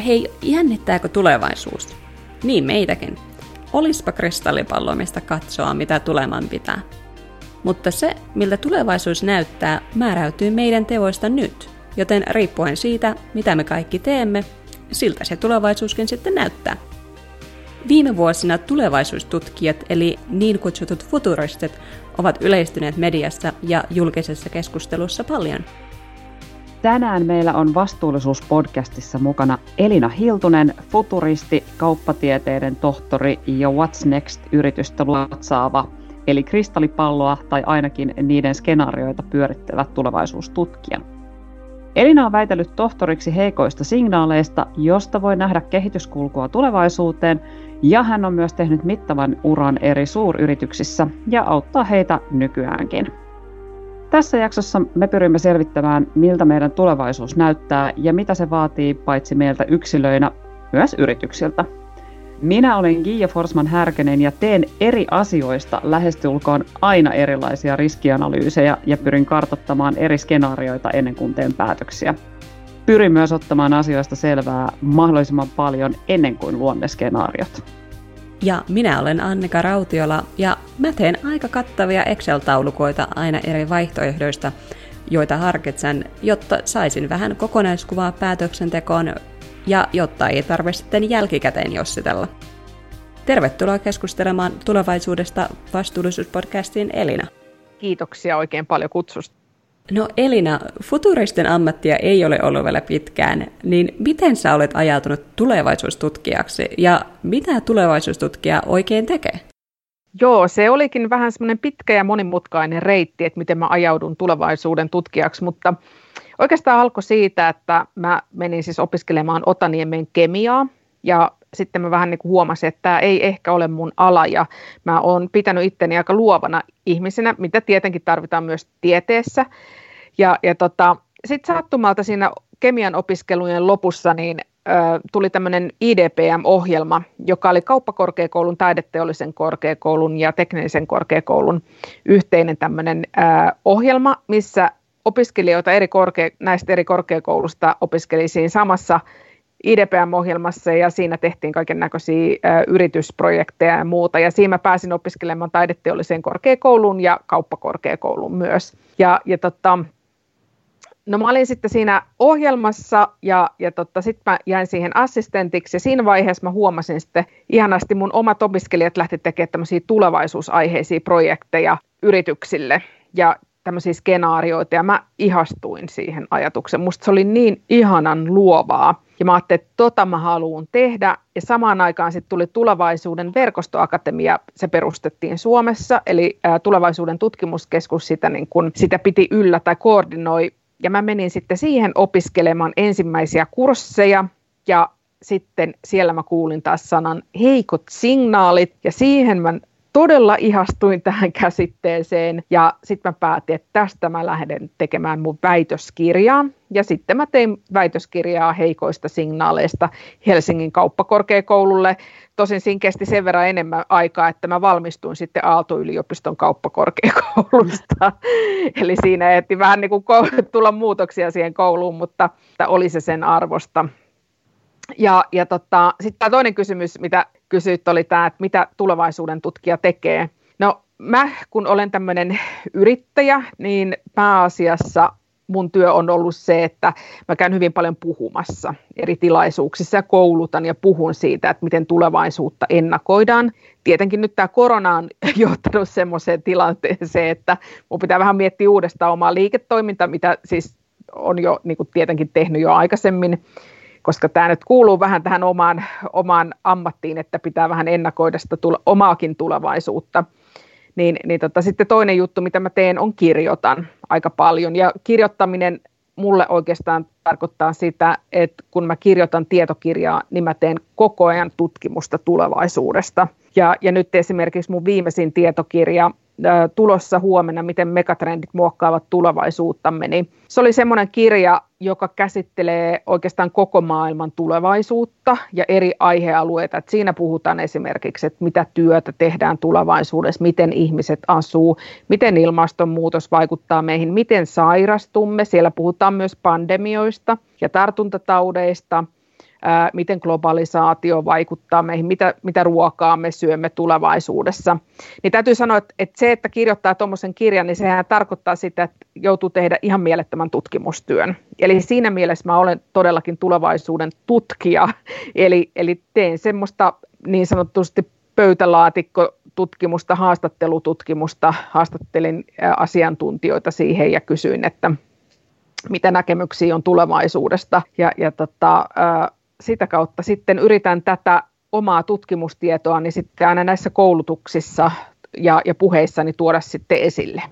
hei, jännittääkö tulevaisuus? Niin meitäkin. Olispa kristallipallo, mistä katsoa, mitä tuleman pitää. Mutta se, miltä tulevaisuus näyttää, määräytyy meidän teoista nyt, joten riippuen siitä, mitä me kaikki teemme, siltä se tulevaisuuskin sitten näyttää. Viime vuosina tulevaisuustutkijat eli niin kutsutut futuristit ovat yleistyneet mediassa ja julkisessa keskustelussa paljon. Tänään meillä on Vastuullisuus-podcastissa mukana Elina Hiltunen, futuristi, kauppatieteiden tohtori ja What's Next-yritystä luotsaava, eli kristallipalloa tai ainakin niiden skenaarioita pyörittävä tulevaisuustutkija. Elina on väitellyt tohtoriksi heikoista signaaleista, josta voi nähdä kehityskulkua tulevaisuuteen, ja hän on myös tehnyt mittavan uran eri suuryrityksissä ja auttaa heitä nykyäänkin. Tässä jaksossa me pyrimme selvittämään, miltä meidän tulevaisuus näyttää ja mitä se vaatii paitsi meiltä yksilöinä, myös yrityksiltä. Minä olen Gija Forsman Härkönen ja teen eri asioista lähestulkoon aina erilaisia riskianalyysejä ja pyrin kartoittamaan eri skenaarioita ennen kuin teen päätöksiä. Pyrin myös ottamaan asioista selvää mahdollisimman paljon ennen kuin luon ne skenaariot. Ja minä olen Annika Rautiola ja mä teen aika kattavia Excel-taulukoita aina eri vaihtoehdoista, joita harkitsen, jotta saisin vähän kokonaiskuvaa päätöksentekoon ja jotta ei tarvitse sitten jälkikäteen jossitella. Tervetuloa keskustelemaan tulevaisuudesta vastuullisuuspodcastiin Elina. Kiitoksia oikein paljon kutsusta. No Elina, futuristen ammattia ei ole ollut vielä pitkään, niin miten sä olet ajautunut tulevaisuustutkijaksi ja mitä tulevaisuustutkija oikein tekee? Joo, se olikin vähän semmoinen pitkä ja monimutkainen reitti, että miten mä ajaudun tulevaisuuden tutkijaksi, mutta oikeastaan alkoi siitä, että mä menin siis opiskelemaan Otaniemen kemiaa ja sitten mä vähän niin kuin huomasin, että tämä ei ehkä ole mun ala ja mä oon pitänyt itteni aika luovana ihmisenä, mitä tietenkin tarvitaan myös tieteessä. Ja, ja tota, sitten sattumalta siinä kemian opiskelujen lopussa niin ö, tuli tämmöinen IDPM-ohjelma, joka oli kauppakorkeakoulun, taideteollisen korkeakoulun ja teknisen korkeakoulun yhteinen tämmöinen ö, ohjelma, missä opiskelijoita eri korkea, näistä eri korkeakoulusta opiskeli siinä samassa IDPM-ohjelmassa ja siinä tehtiin kaiken näköisiä yritysprojekteja ja muuta. Ja siinä mä pääsin opiskelemaan taideteolliseen korkeakouluun ja kauppakorkeakouluun myös. Ja, ja tota, no mä olin sitten siinä ohjelmassa ja, ja tota, sitten mä jäin siihen assistentiksi ja siinä vaiheessa mä huomasin sitten ihanasti mun omat opiskelijat lähti tekemään tämmöisiä tulevaisuusaiheisia projekteja yrityksille. Ja tämmöisiä skenaarioita ja mä ihastuin siihen ajatukseen. Musta se oli niin ihanan luovaa. Ja mä ajattelin, että tota mä haluan tehdä. Ja samaan aikaan sitten tuli Tulevaisuuden verkostoakatemia, se perustettiin Suomessa, eli Tulevaisuuden tutkimuskeskus sitä, niin kun, sitä piti yllä tai koordinoi. Ja mä menin sitten siihen opiskelemaan ensimmäisiä kursseja ja sitten siellä mä kuulin taas sanan heikot signaalit ja siihen mä todella ihastuin tähän käsitteeseen ja sitten mä päätin, että tästä mä lähden tekemään mun väitöskirjaa. Ja sitten mä tein väitöskirjaa heikoista signaaleista Helsingin kauppakorkeakoululle. Tosin siinä kesti sen verran enemmän aikaa, että mä valmistuin sitten Aalto-yliopiston kauppakorkeakoulusta. Eli siinä ehti vähän niin kuin tulla muutoksia siihen kouluun, mutta oli se sen arvosta. Ja, ja tota, sitten tämä toinen kysymys, mitä kysyit, oli tämä, että mitä tulevaisuuden tutkija tekee. No mä, kun olen tämmöinen yrittäjä, niin pääasiassa mun työ on ollut se, että mä käyn hyvin paljon puhumassa eri tilaisuuksissa ja koulutan ja puhun siitä, että miten tulevaisuutta ennakoidaan. Tietenkin nyt tämä korona on johtanut semmoiseen tilanteeseen, että mun pitää vähän miettiä uudestaan omaa liiketoimintaa, mitä siis on jo niin tietenkin tehnyt jo aikaisemmin koska tämä nyt kuuluu vähän tähän omaan, omaan ammattiin, että pitää vähän ennakoida sitä tule, omaakin tulevaisuutta. Niin, niin tota, sitten toinen juttu, mitä mä teen, on kirjoitan aika paljon. Ja kirjoittaminen mulle oikeastaan tarkoittaa sitä, että kun mä kirjoitan tietokirjaa, niin mä teen koko ajan tutkimusta tulevaisuudesta. Ja, ja nyt esimerkiksi mun viimeisin tietokirja tulossa huomenna, miten megatrendit muokkaavat tulevaisuuttamme, niin se oli semmoinen kirja, joka käsittelee oikeastaan koko maailman tulevaisuutta ja eri aihealueita. Että siinä puhutaan esimerkiksi, että mitä työtä tehdään tulevaisuudessa, miten ihmiset asuu, miten ilmastonmuutos vaikuttaa meihin, miten sairastumme. Siellä puhutaan myös pandemioista ja tartuntataudeista – ää, miten globalisaatio vaikuttaa meihin, mitä, mitä ruokaa me syömme tulevaisuudessa. Niin täytyy sanoa, että, että se, että kirjoittaa tuommoisen kirjan, niin sehän tarkoittaa sitä, että joutuu tehdä ihan mielettömän tutkimustyön. Eli siinä mielessä mä olen todellakin tulevaisuuden tutkija, eli, eli teen semmoista niin sanotusti pöytälaatikko tutkimusta, haastattelututkimusta, haastattelin asiantuntijoita siihen ja kysyin, että mitä näkemyksiä on tulevaisuudesta. Ja, ja tota, sitä kautta sitten yritän tätä omaa tutkimustietoa niin sitten aina näissä koulutuksissa ja, ja puheissani tuoda sitten esille.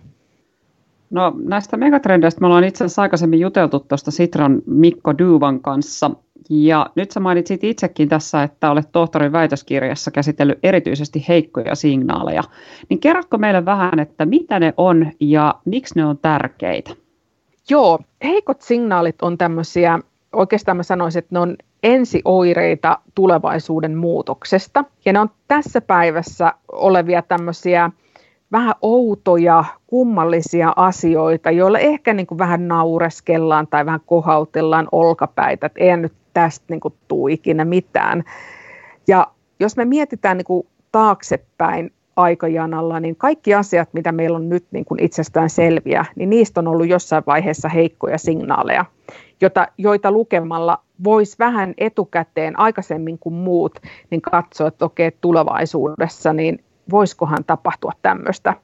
No näistä megatrendeistä me ollaan itse asiassa aikaisemmin juteltu tuosta Sitran Mikko Duvan kanssa. Ja nyt sä mainitsit itsekin tässä, että olet tohtorin väitöskirjassa käsitellyt erityisesti heikkoja signaaleja. Niin kerrotko meille vähän, että mitä ne on ja miksi ne on tärkeitä? Joo, heikot signaalit on tämmöisiä, oikeastaan mä sanoisin, että ne on ensioireita tulevaisuuden muutoksesta. Ja ne on tässä päivässä olevia tämmöisiä vähän outoja, kummallisia asioita, joilla ehkä niin kuin vähän naureskellaan tai vähän kohautellaan olkapäitä, että ei nyt tästä niin kuin tuu ikinä mitään. Ja jos me mietitään niin kuin taaksepäin aikajanalla, niin kaikki asiat, mitä meillä on nyt niin kuin itsestään selviä, niin niistä on ollut jossain vaiheessa heikkoja signaaleja, jota, joita lukemalla voisi vähän etukäteen aikaisemmin kuin muut niin katsoa, että okei, tulevaisuudessa niin voisikohan tapahtua tämmöistä.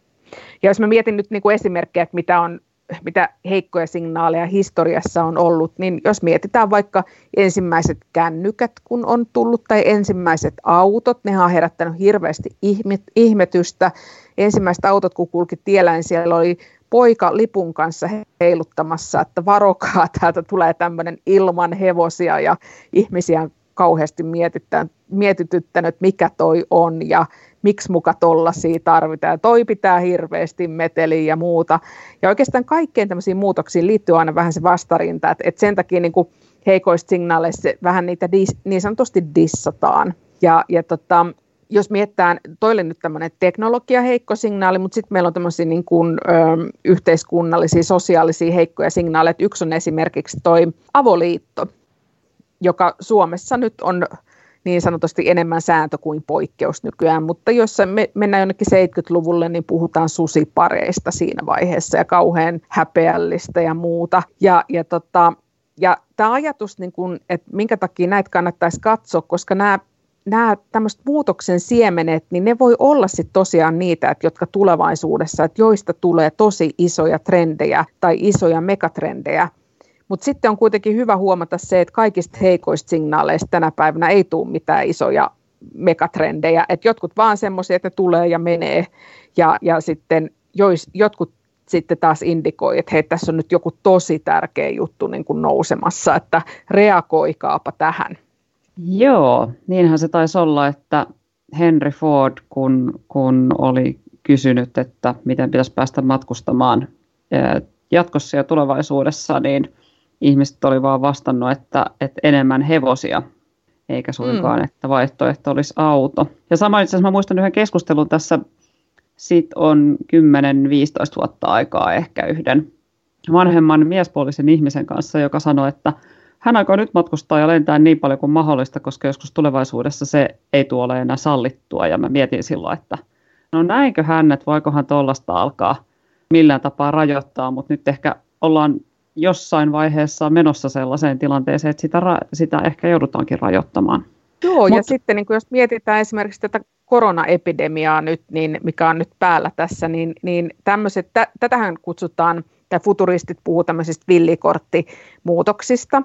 Ja jos mä mietin nyt niin kuin esimerkkejä, että mitä, on, mitä heikkoja signaaleja historiassa on ollut, niin jos mietitään vaikka ensimmäiset kännykät, kun on tullut, tai ensimmäiset autot, ne on herättänyt hirveästi ihmetystä. Ensimmäiset autot, kun kulki tiellä, niin siellä oli poika lipun kanssa heiluttamassa, että varokaa, täältä tulee tämmöinen ilman hevosia ja ihmisiä kauheasti mietityttänyt, mikä toi on ja miksi muka tollasia tarvitaan. Toi pitää hirveästi meteliä ja muuta. Ja oikeastaan kaikkeen tämmöisiin muutoksiin liittyy aina vähän se vastarinta, että, että sen takia niin kuin heikoista signaaleista vähän niitä dis, niin sanotusti dissataan. Ja, ja tota, jos miettää, toille nyt tämmöinen teknologia heikko signaali, mutta sitten meillä on tämmöisiä niin kuin, ö, yhteiskunnallisia, sosiaalisia heikkoja signaaleja. Yksi on esimerkiksi toi avoliitto, joka Suomessa nyt on niin sanotusti enemmän sääntö kuin poikkeus nykyään, mutta jos me mennään jonnekin 70-luvulle, niin puhutaan susipareista siinä vaiheessa ja kauhean häpeällistä ja muuta. Ja, ja, tota, ja tämä ajatus, niin kun, että minkä takia näitä kannattaisi katsoa, koska nämä nämä tämmöiset muutoksen siemenet, niin ne voi olla sitten tosiaan niitä, että jotka tulevaisuudessa, että joista tulee tosi isoja trendejä tai isoja megatrendejä, mutta sitten on kuitenkin hyvä huomata se, että kaikista heikoista signaaleista tänä päivänä ei tule mitään isoja megatrendejä. Et jotkut vaan semmoisia, että ne tulee ja menee. Ja, ja sitten jois, jotkut sitten taas indikoi, että hei, tässä on nyt joku tosi tärkeä juttu niin kuin nousemassa, että reagoikaapa tähän. Joo, niinhän se taisi olla, että Henry Ford, kun, kun oli kysynyt, että miten pitäisi päästä matkustamaan jatkossa ja tulevaisuudessa, niin ihmiset oli vaan vastannut, että, että enemmän hevosia, eikä suinkaan, mm. että vaihtoehto olisi auto. Ja sama itse asiassa mä muistan yhden keskustelun tässä, sit on 10-15 vuotta aikaa ehkä yhden vanhemman miespuolisen ihmisen kanssa, joka sanoi, että hän aikoo nyt matkustaa ja lentää niin paljon kuin mahdollista, koska joskus tulevaisuudessa se ei tule ole enää sallittua. Ja mä mietin silloin, että no näinkö hän, että voikohan tuollaista alkaa millään tapaa rajoittaa, mutta nyt ehkä ollaan jossain vaiheessa menossa sellaiseen tilanteeseen, että sitä, sitä ehkä joudutaankin rajoittamaan. Joo, Mut, ja sitten niin jos mietitään esimerkiksi tätä koronaepidemiaa nyt, niin mikä on nyt päällä tässä, niin, niin tämmöiset, tä, tätähän kutsutaan, tai futuristit puhuu tämmöisistä villikorttimuutoksista.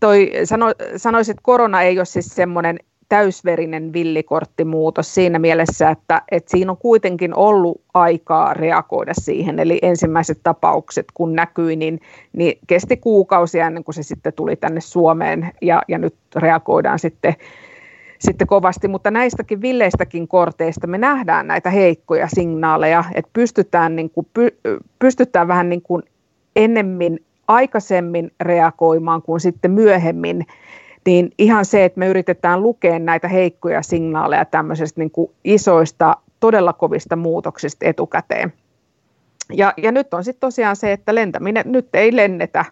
Toi, sano, sanoisin, että korona ei ole siis semmoinen täysverinen villikorttimuutos siinä mielessä, että, että siinä on kuitenkin ollut aikaa reagoida siihen. Eli ensimmäiset tapaukset, kun näkyi, niin, niin kesti kuukausia ennen kuin se sitten tuli tänne Suomeen ja, ja nyt reagoidaan sitten, sitten kovasti. Mutta näistäkin villeistäkin korteista me nähdään näitä heikkoja signaaleja, että pystytään, niin kuin, py, pystytään vähän niin kuin ennemmin aikaisemmin reagoimaan kuin sitten myöhemmin niin ihan se, että me yritetään lukea näitä heikkoja signaaleja tämmöisistä niin kuin isoista, todella kovista muutoksista etukäteen. Ja, ja nyt on sitten tosiaan se, että lentäminen, nyt ei lennetä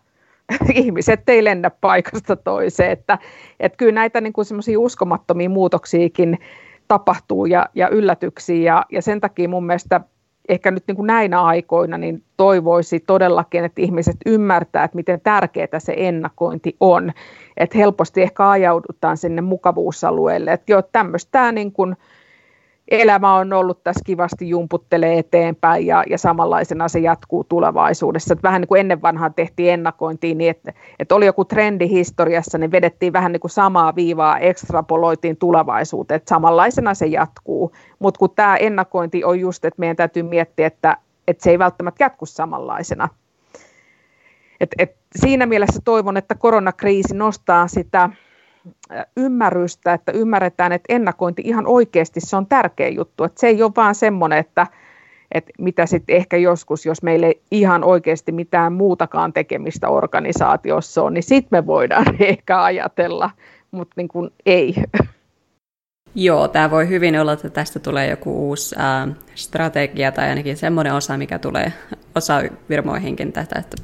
ihmiset ei lennä paikasta toiseen. Että, että kyllä näitä niin semmoisia uskomattomia muutoksiakin tapahtuu ja, ja yllätyksiä ja, ja sen takia mun mielestä ehkä nyt niin kuin näinä aikoina niin toivoisi todellakin, että ihmiset ymmärtää, että miten tärkeää se ennakointi on. Että helposti ehkä ajaudutaan sinne mukavuusalueelle, että joo, tämmöistä niin kuin elämä on ollut tässä kivasti jumputtelee eteenpäin ja, ja samanlaisena se jatkuu tulevaisuudessa. Että vähän niin kuin ennen vanhaan tehtiin ennakointiin niin, että, että oli joku trendi historiassa, niin vedettiin vähän niin kuin samaa viivaa, ekstrapoloitiin tulevaisuuteen, että samanlaisena se jatkuu. Mutta kun tämä ennakointi on just, että meidän täytyy miettiä, että, että se ei välttämättä jatku samanlaisena. Et, et siinä mielessä toivon, että koronakriisi nostaa sitä ymmärrystä, että ymmärretään, että ennakointi ihan oikeasti se on tärkeä juttu. Että se ei ole vaan semmoinen, että, että mitä sitten ehkä joskus, jos meillä ei ihan oikeasti mitään muutakaan tekemistä organisaatiossa on, niin sitten me voidaan ehkä ajatella, mutta niin kuin ei. Joo, tämä voi hyvin olla, että tästä tulee joku uusi äh, strategia tai ainakin semmoinen osa, mikä tulee osa virmoihinkin tätä, että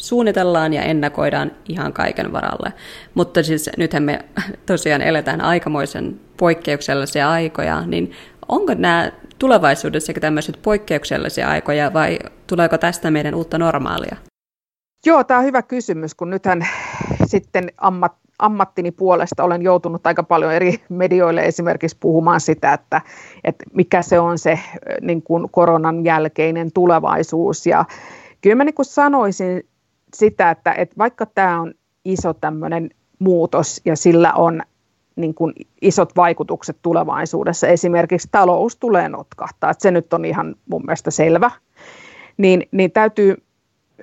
suunnitellaan ja ennakoidaan ihan kaiken varalle. Mutta siis nythän me tosiaan eletään aikamoisen poikkeuksellisia aikoja, niin onko nämä tulevaisuudessa tämmöiset poikkeuksellisia aikoja vai tuleeko tästä meidän uutta normaalia? Joo, tämä on hyvä kysymys, kun nythän sitten ammat, ammattini puolesta olen joutunut aika paljon eri medioille esimerkiksi puhumaan sitä, että, että mikä se on se niin kuin koronan jälkeinen tulevaisuus. Ja kyllä mä niin kuin sanoisin sitä, että, että vaikka tämä on iso tämmöinen muutos ja sillä on niin kuin isot vaikutukset tulevaisuudessa, esimerkiksi talous tulee notkahtaa, että se nyt on ihan mun mielestä selvä, niin, niin täytyy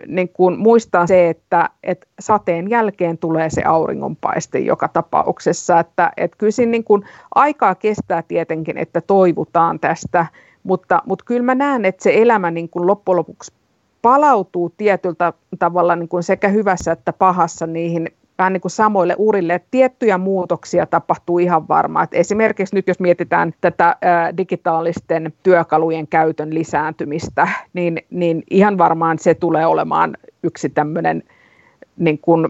niin kuin muistaa se, että, että sateen jälkeen tulee se auringonpaiste joka tapauksessa, että, että kyllä siinä niin kuin aikaa kestää tietenkin, että toivutaan tästä, mutta, mutta kyllä mä näen, että se elämä niin kuin loppujen lopuksi palautuu tietyllä tavalla niin kuin sekä hyvässä että pahassa niihin vähän niin kuin samoille urille, että tiettyjä muutoksia tapahtuu ihan varmaan. Esimerkiksi nyt jos mietitään tätä digitaalisten työkalujen käytön lisääntymistä, niin, niin ihan varmaan se tulee olemaan yksi tämmöinen niin kuin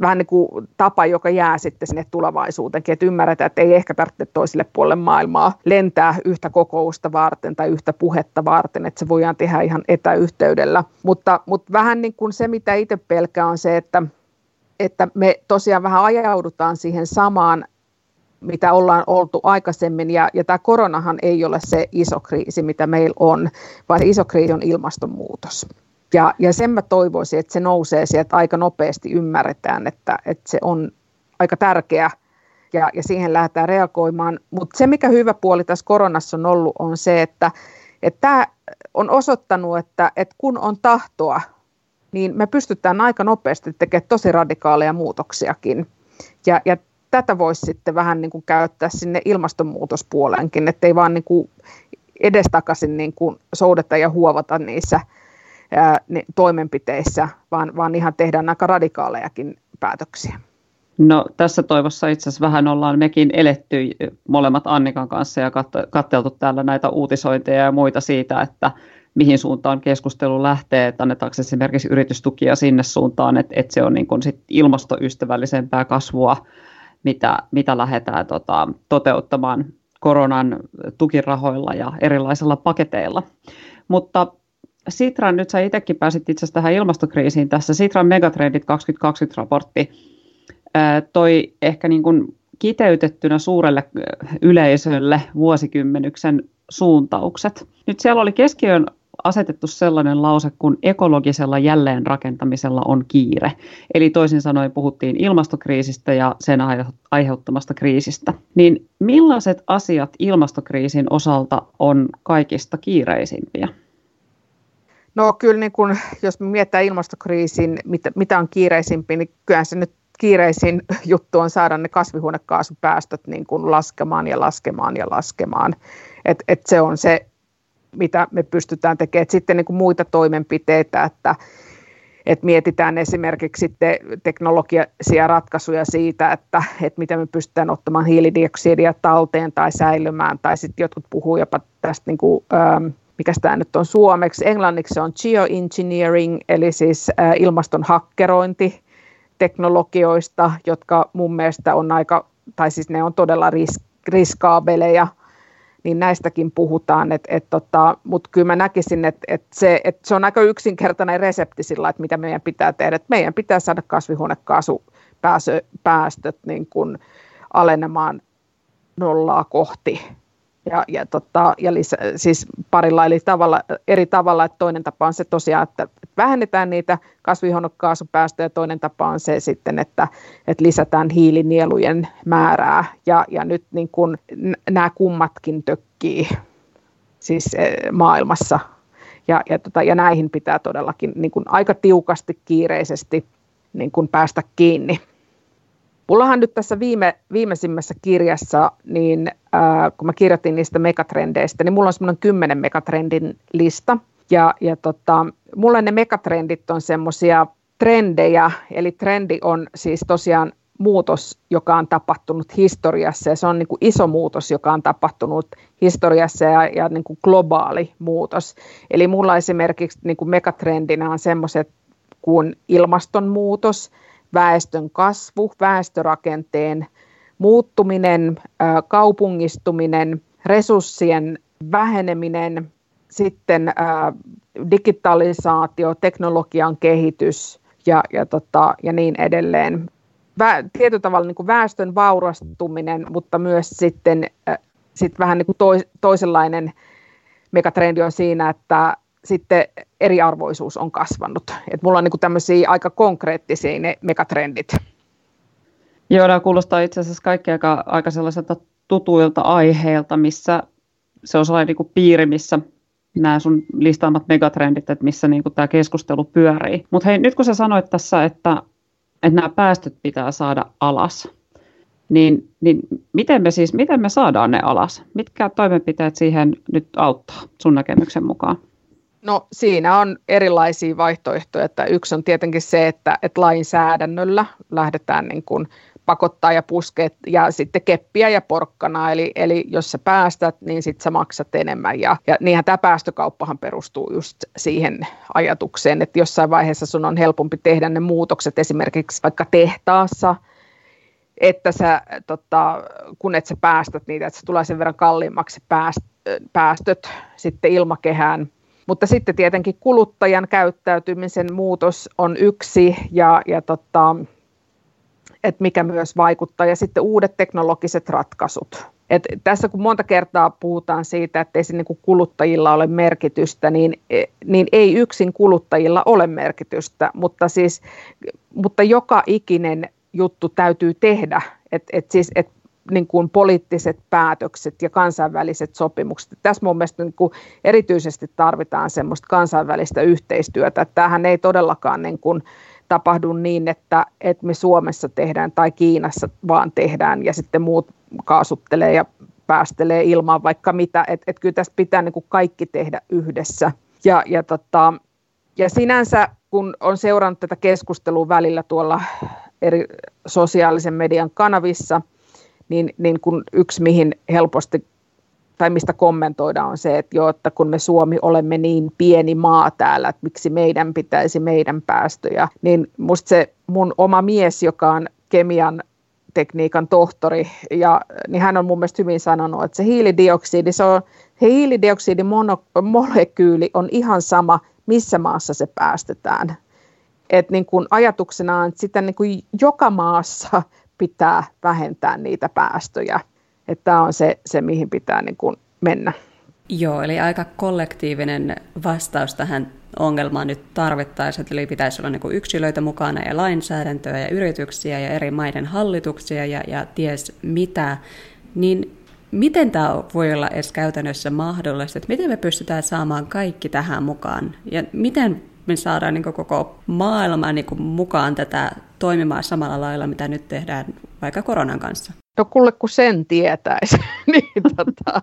vähän niin kuin tapa, joka jää sitten sinne tulevaisuuteenkin, että ymmärretään, että ei ehkä tarvitse toiselle puolelle maailmaa lentää yhtä kokousta varten tai yhtä puhetta varten, että se voidaan tehdä ihan etäyhteydellä. Mutta, mutta vähän niin kuin se, mitä itse pelkää on se, että, että me tosiaan vähän ajaudutaan siihen samaan mitä ollaan oltu aikaisemmin, ja, ja tämä koronahan ei ole se iso kriisi, mitä meillä on, vaan iso kriisi on ilmastonmuutos. Ja, ja sen mä toivoisin, että se nousee sieltä aika nopeasti, ymmärretään, että, että se on aika tärkeä ja, ja siihen lähdetään reagoimaan. Mutta se, mikä hyvä puoli tässä koronassa on ollut, on se, että tämä on osoittanut, että, että kun on tahtoa, niin me pystytään aika nopeasti tekemään tosi radikaaleja muutoksiakin. Ja, ja tätä voisi sitten vähän niin kuin käyttää sinne ilmastonmuutospuoleenkin, ettei vaan niin kuin edestakaisin niin kuin soudeta ja huovata niissä – ää, toimenpiteissä, vaan, vaan ihan tehdään aika radikaalejakin päätöksiä. No tässä toivossa itse asiassa vähän ollaan mekin eletty molemmat Annikan kanssa ja katseltu täällä näitä uutisointeja ja muita siitä, että mihin suuntaan keskustelu lähtee, että annetaanko esimerkiksi yritystukia sinne suuntaan, että, että se on niin kuin sit ilmastoystävällisempää kasvua, mitä, mitä lähdetään tota, toteuttamaan koronan tukirahoilla ja erilaisilla paketeilla. Mutta Sitran, nyt sä itsekin pääsit itse asiassa tähän ilmastokriisiin tässä, Sitran Megatrendit 2020-raportti toi ehkä niin kuin kiteytettynä suurelle yleisölle vuosikymmenyksen suuntaukset. Nyt siellä oli keskiöön asetettu sellainen lause kuin ekologisella jälleenrakentamisella on kiire. Eli toisin sanoen puhuttiin ilmastokriisistä ja sen aiheuttamasta kriisistä. Niin millaiset asiat ilmastokriisin osalta on kaikista kiireisimpiä? No kyllä niin kun, jos me mietitään ilmastokriisin, mitä, mitä on kiireisimpi, niin kyllä se nyt kiireisin juttu on saada ne kasvihuonekaasupäästöt niin kuin laskemaan ja laskemaan ja laskemaan. Et, et se on se, mitä me pystytään tekemään. Et sitten niin kuin muita toimenpiteitä, että et mietitään esimerkiksi sitten teknologisia ratkaisuja siitä, että, että miten me pystytään ottamaan hiilidioksidia talteen tai säilymään, tai sitten jotkut puhuu jopa tästä niin kuin, ähm, mikä tämä nyt on suomeksi, englanniksi se on geoengineering, eli siis ilmaston hakkerointi teknologioista, jotka mun mielestä on aika, tai siis ne on todella ris- riskaabeleja, niin näistäkin puhutaan, et, et tota, mutta kyllä mä näkisin, että et se, et se on aika yksinkertainen resepti sillä, että mitä meidän pitää tehdä, että meidän pitää saada kasvihuonekaasupäästöt niin kuin alenemaan nollaa kohti ja, ja, tota, ja lisä, siis parilla eli tavalla, eri tavalla, että toinen tapa on se tosiaan, että vähennetään niitä kasvihuonekaasupäästöjä, toinen tapa on se sitten, että, että lisätään hiilinielujen määrää, ja, ja nyt niin kun, nämä kummatkin tökkii siis eh, maailmassa, ja, ja, tota, ja näihin pitää todellakin niin kun aika tiukasti, kiireisesti niin kun päästä kiinni. Mullahan nyt tässä viime, viimeisimmässä kirjassa, niin äh, kun mä kirjoitin niistä megatrendeistä, niin mulla on semmoinen kymmenen megatrendin lista. Ja, ja tota, mulle ne megatrendit on semmoisia trendejä, eli trendi on siis tosiaan muutos, joka on tapahtunut historiassa ja se on niin kuin iso muutos, joka on tapahtunut historiassa ja, ja niin kuin globaali muutos. Eli mulla esimerkiksi niin kuin megatrendinä on semmoiset kuin ilmastonmuutos, väestön kasvu, väestörakenteen muuttuminen, kaupungistuminen, resurssien väheneminen, sitten digitalisaatio, teknologian kehitys ja, ja, tota, ja niin edelleen. Vä, tietyllä tavalla niin kuin väestön vaurastuminen, mutta myös sitten sit vähän niin kuin tois, toisenlainen megatrendi on siinä, että sitten eriarvoisuus on kasvanut. Et mulla on niin tämmöisiä aika konkreettisia ne megatrendit. Joo, nämä kuulostaa itse asiassa kaikki aika, aika sellaiselta tutuilta aiheilta, missä se on sellainen niin piiri, missä nämä sun listaamat megatrendit, että missä niin tämä keskustelu pyörii. Mutta hei, nyt kun sä sanoit tässä, että, että nämä päästöt pitää saada alas, niin, niin miten, me siis, miten me saadaan ne alas? Mitkä toimenpiteet siihen nyt auttaa sun näkemyksen mukaan? No siinä on erilaisia vaihtoehtoja, että yksi on tietenkin se, että, että lainsäädännöllä lähdetään niin kuin pakottaa ja puskeet ja sitten keppiä ja porkkana, eli, eli jos sä päästät, niin sitten sä maksat enemmän. Ja, ja niinhän tämä päästökauppahan perustuu just siihen ajatukseen, että jossain vaiheessa sun on helpompi tehdä ne muutokset esimerkiksi vaikka tehtaassa, että sä, tota, kun et sä päästät niitä, että se tulee sen verran kalliimmaksi päästöt sitten ilmakehään, mutta sitten tietenkin kuluttajan käyttäytymisen muutos on yksi ja, ja tota, että mikä myös vaikuttaa ja sitten uudet teknologiset ratkaisut. Et tässä kun monta kertaa puhutaan siitä, että ei niin kuluttajilla ole merkitystä, niin, niin ei yksin kuluttajilla ole merkitystä, mutta, siis, mutta joka ikinen juttu täytyy tehdä. Et, et siis, et niin kuin poliittiset päätökset ja kansainväliset sopimukset. Tässä mun mielestä niin kuin erityisesti tarvitaan semmoista kansainvälistä yhteistyötä. Tämähän ei todellakaan niin kuin tapahdu niin, että, että me Suomessa tehdään tai Kiinassa vaan tehdään ja sitten muut kaasuttelee ja päästelee ilmaan vaikka mitä. Että et kyllä tässä pitää niin kuin kaikki tehdä yhdessä. Ja, ja, tota, ja sinänsä, kun on seurannut tätä keskustelua välillä tuolla eri sosiaalisen median kanavissa – niin, niin kun yksi mihin helposti tai mistä kommentoidaan on se, että, jo, että kun me Suomi olemme niin pieni maa täällä, että miksi meidän pitäisi meidän päästöjä, niin musta se mun oma mies, joka on kemian tekniikan tohtori, ja, niin hän on mun mielestä hyvin sanonut, että se hiilidioksidi, se on, hiilidioksidimolekyyli on ihan sama, missä maassa se päästetään. Et niin kun ajatuksena on, että sitä niin kuin joka maassa pitää vähentää niitä päästöjä. Tämä on se, se, mihin pitää niin kuin mennä. Joo, eli aika kollektiivinen vastaus tähän ongelmaan nyt tarvittaisiin, eli pitäisi olla niin kuin yksilöitä mukana ja lainsäädäntöä ja yrityksiä ja eri maiden hallituksia ja, ja ties mitä, niin miten tämä voi olla edes käytännössä mahdollista, että miten me pystytään saamaan kaikki tähän mukaan ja miten me saadaan niin koko maailma niin mukaan tätä toimimaan samalla lailla, mitä nyt tehdään vaikka koronan kanssa? No kuule, kun sen tietäisi. niin, tota.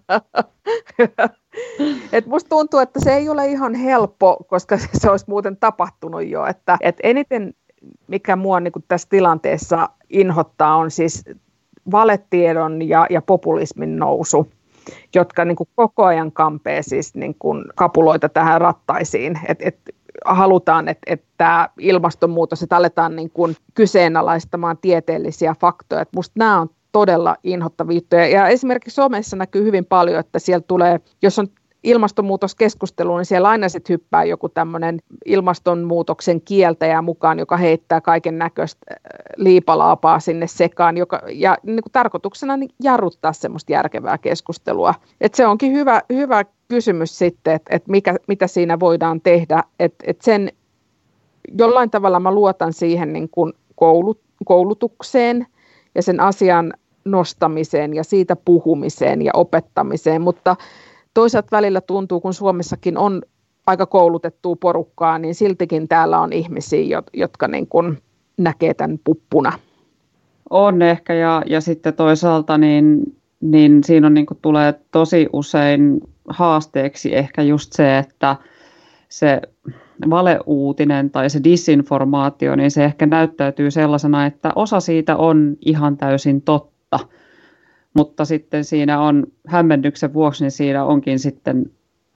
Et musta tuntuu, että se ei ole ihan helppo, koska se olisi muuten tapahtunut jo. Että, et eniten, mikä mua niin tässä tilanteessa inhottaa, on siis valetiedon ja, ja populismin nousu. jotka niin kuin koko ajan kampee siis niin kuin kapuloita tähän rattaisiin. Et, et halutaan, että, että ilmastonmuutos, että aletaan niin kuin kyseenalaistamaan tieteellisiä faktoja. Et musta nämä on todella inhottavia Ja esimerkiksi somessa näkyy hyvin paljon, että siellä tulee, jos on ilmastonmuutoskeskustelu, niin siellä aina sitten hyppää joku tämmöinen ilmastonmuutoksen kieltäjä mukaan, joka heittää kaiken näköistä äh, liipalaapaa sinne sekaan, joka, ja niin kuin tarkoituksena niin jarruttaa semmoista järkevää keskustelua. Et se onkin hyvä, hyvä kysymys sitten, että et mitä siinä voidaan tehdä, että et sen jollain tavalla mä luotan siihen niin kuin koulut, koulutukseen ja sen asian nostamiseen ja siitä puhumiseen ja opettamiseen, mutta toisaalta välillä tuntuu, kun Suomessakin on aika koulutettua porukkaa, niin siltikin täällä on ihmisiä, jotka niin kuin näkee tämän puppuna. On ehkä, ja, ja sitten toisaalta niin, niin siinä on, niin kuin tulee tosi usein haasteeksi ehkä just se, että se valeuutinen tai se disinformaatio, niin se ehkä näyttäytyy sellaisena, että osa siitä on ihan täysin totta – mutta sitten siinä on hämmennyksen vuoksi, niin siinä onkin sitten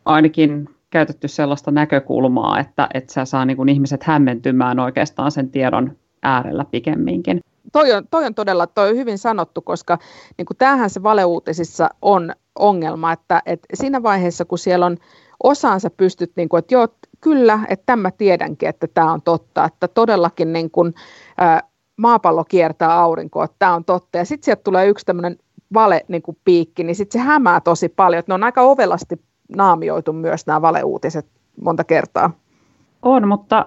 ainakin käytetty sellaista näkökulmaa, että, että se saa niin kuin ihmiset hämmentymään oikeastaan sen tiedon äärellä pikemminkin. Toi on, toi on todella toi on hyvin sanottu, koska niin kuin tämähän se valeuutisissa on ongelma, että, että siinä vaiheessa, kun siellä on osaansa pystyt, niin kuin, että joo, kyllä, että tämä tiedänkin, että tämä on totta, että todellakin niin kuin, ää, maapallo kiertää aurinkoa, että tämä on totta. Ja sitten sieltä tulee yksi tämmöinen vale niin kuin piikki, niin sitten se hämää tosi paljon. Että ne on aika ovelasti naamioitu myös nämä valeuutiset monta kertaa. On, mutta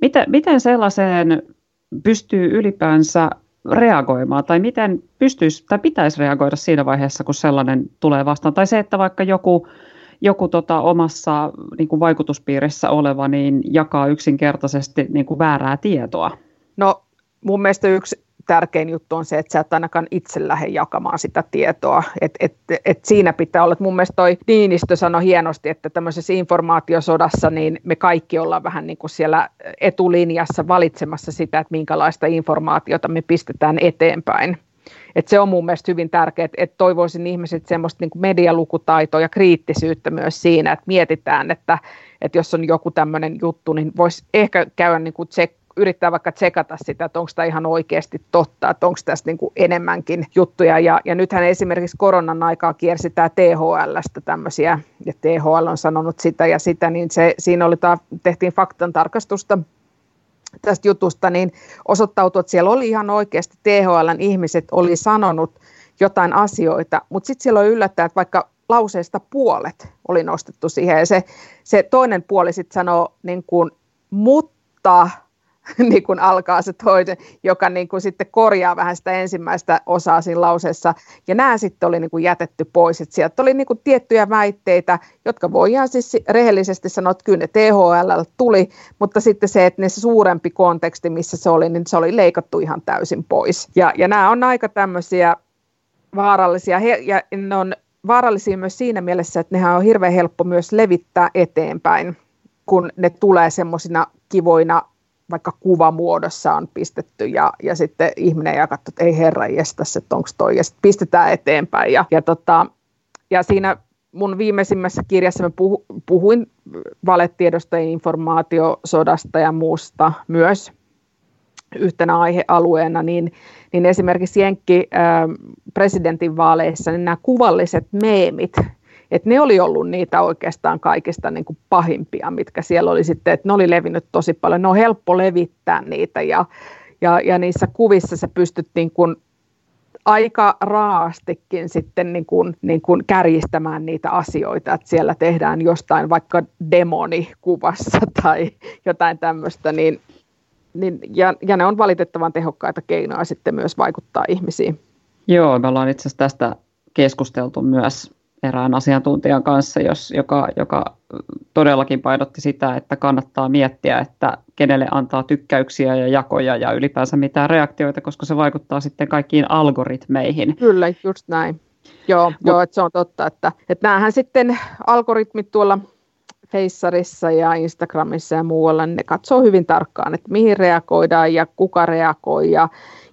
miten, miten sellaiseen pystyy ylipäänsä reagoimaan, tai miten pystyisi tai pitäisi reagoida siinä vaiheessa, kun sellainen tulee vastaan, tai se, että vaikka joku, joku tota omassa niin kuin vaikutuspiirissä oleva niin jakaa yksinkertaisesti niin kuin väärää tietoa? No mun mielestä yksi tärkein juttu on se, että sä et ainakaan itse lähde jakamaan sitä tietoa. Et, et, et siinä pitää olla, että mun mielestä toi Niinistö sanoi hienosti, että tämmöisessä informaatiosodassa niin me kaikki ollaan vähän niin kuin siellä etulinjassa valitsemassa sitä, että minkälaista informaatiota me pistetään eteenpäin. Et se on mun mielestä hyvin tärkeää, että toivoisin ihmiset semmoista niin medialukutaitoa ja kriittisyyttä myös siinä, että mietitään, että, että jos on joku tämmöinen juttu, niin voisi ehkä käydä niin kuin check, yrittää vaikka tsekata sitä, että onko tämä ihan oikeasti totta, että onko tässä niin kuin enemmänkin juttuja. Ja, ja nythän esimerkiksi koronan aikaa kiersi tämä THLstä tämmöisiä, ja THL on sanonut sitä ja sitä, niin se, siinä oli ta, tehtiin faktan tarkastusta tästä jutusta, niin osoittautui, että siellä oli ihan oikeasti THLn ihmiset oli sanonut jotain asioita, mutta sitten siellä oli yllättäen, että vaikka lauseesta puolet oli nostettu siihen, ja se, se toinen puoli sitten sanoo niin kuin, mutta niin kuin alkaa se toinen, joka niin kuin sitten korjaa vähän sitä ensimmäistä osaa siinä lauseessa. Ja nämä sitten oli niin kuin jätetty pois. Että sieltä oli niin kuin tiettyjä väitteitä, jotka voidaan siis rehellisesti sanoa, että kyllä ne THL tuli, mutta sitten se, että ne se suurempi konteksti, missä se oli, niin se oli leikattu ihan täysin pois. Ja, ja nämä on aika tämmöisiä vaarallisia, ja ne on vaarallisia myös siinä mielessä, että nehän on hirveän helppo myös levittää eteenpäin, kun ne tulee semmoisina kivoina vaikka kuvamuodossa on pistetty ja, ja sitten ihminen ja että ei herra jestas, että onko toi, ja sitten pistetään eteenpäin. Ja, ja, tota, ja siinä mun viimeisimmässä kirjassa mä puhu, puhuin valetiedosta ja informaatiosodasta ja muusta myös yhtenä aihealueena, niin, niin esimerkiksi Jenkki äh, presidentinvaaleissa niin nämä kuvalliset meemit, että ne oli ollut niitä oikeastaan kaikista niin kuin pahimpia, mitkä siellä oli sitten, että ne oli levinnyt tosi paljon. Ne on helppo levittää niitä ja, ja, ja niissä kuvissa se pystyttiin kun aika raastikin sitten niin kuin, niin kuin kärjistämään niitä asioita, että siellä tehdään jostain vaikka demonikuvassa tai jotain tämmöistä, niin, niin, ja, ja ne on valitettavan tehokkaita keinoja sitten myös vaikuttaa ihmisiin. Joo, me ollaan itse asiassa tästä keskusteltu myös erään asiantuntijan kanssa, jos, joka, joka todellakin painotti sitä, että kannattaa miettiä, että kenelle antaa tykkäyksiä ja jakoja ja ylipäänsä mitään reaktioita, koska se vaikuttaa sitten kaikkiin algoritmeihin. Kyllä, just näin. Joo, Mut, joo että se on totta, että, että näähän sitten algoritmit tuolla Feissarissa ja Instagramissa ja muualla, ne katsoo hyvin tarkkaan, että mihin reagoidaan ja kuka reagoi. Ja,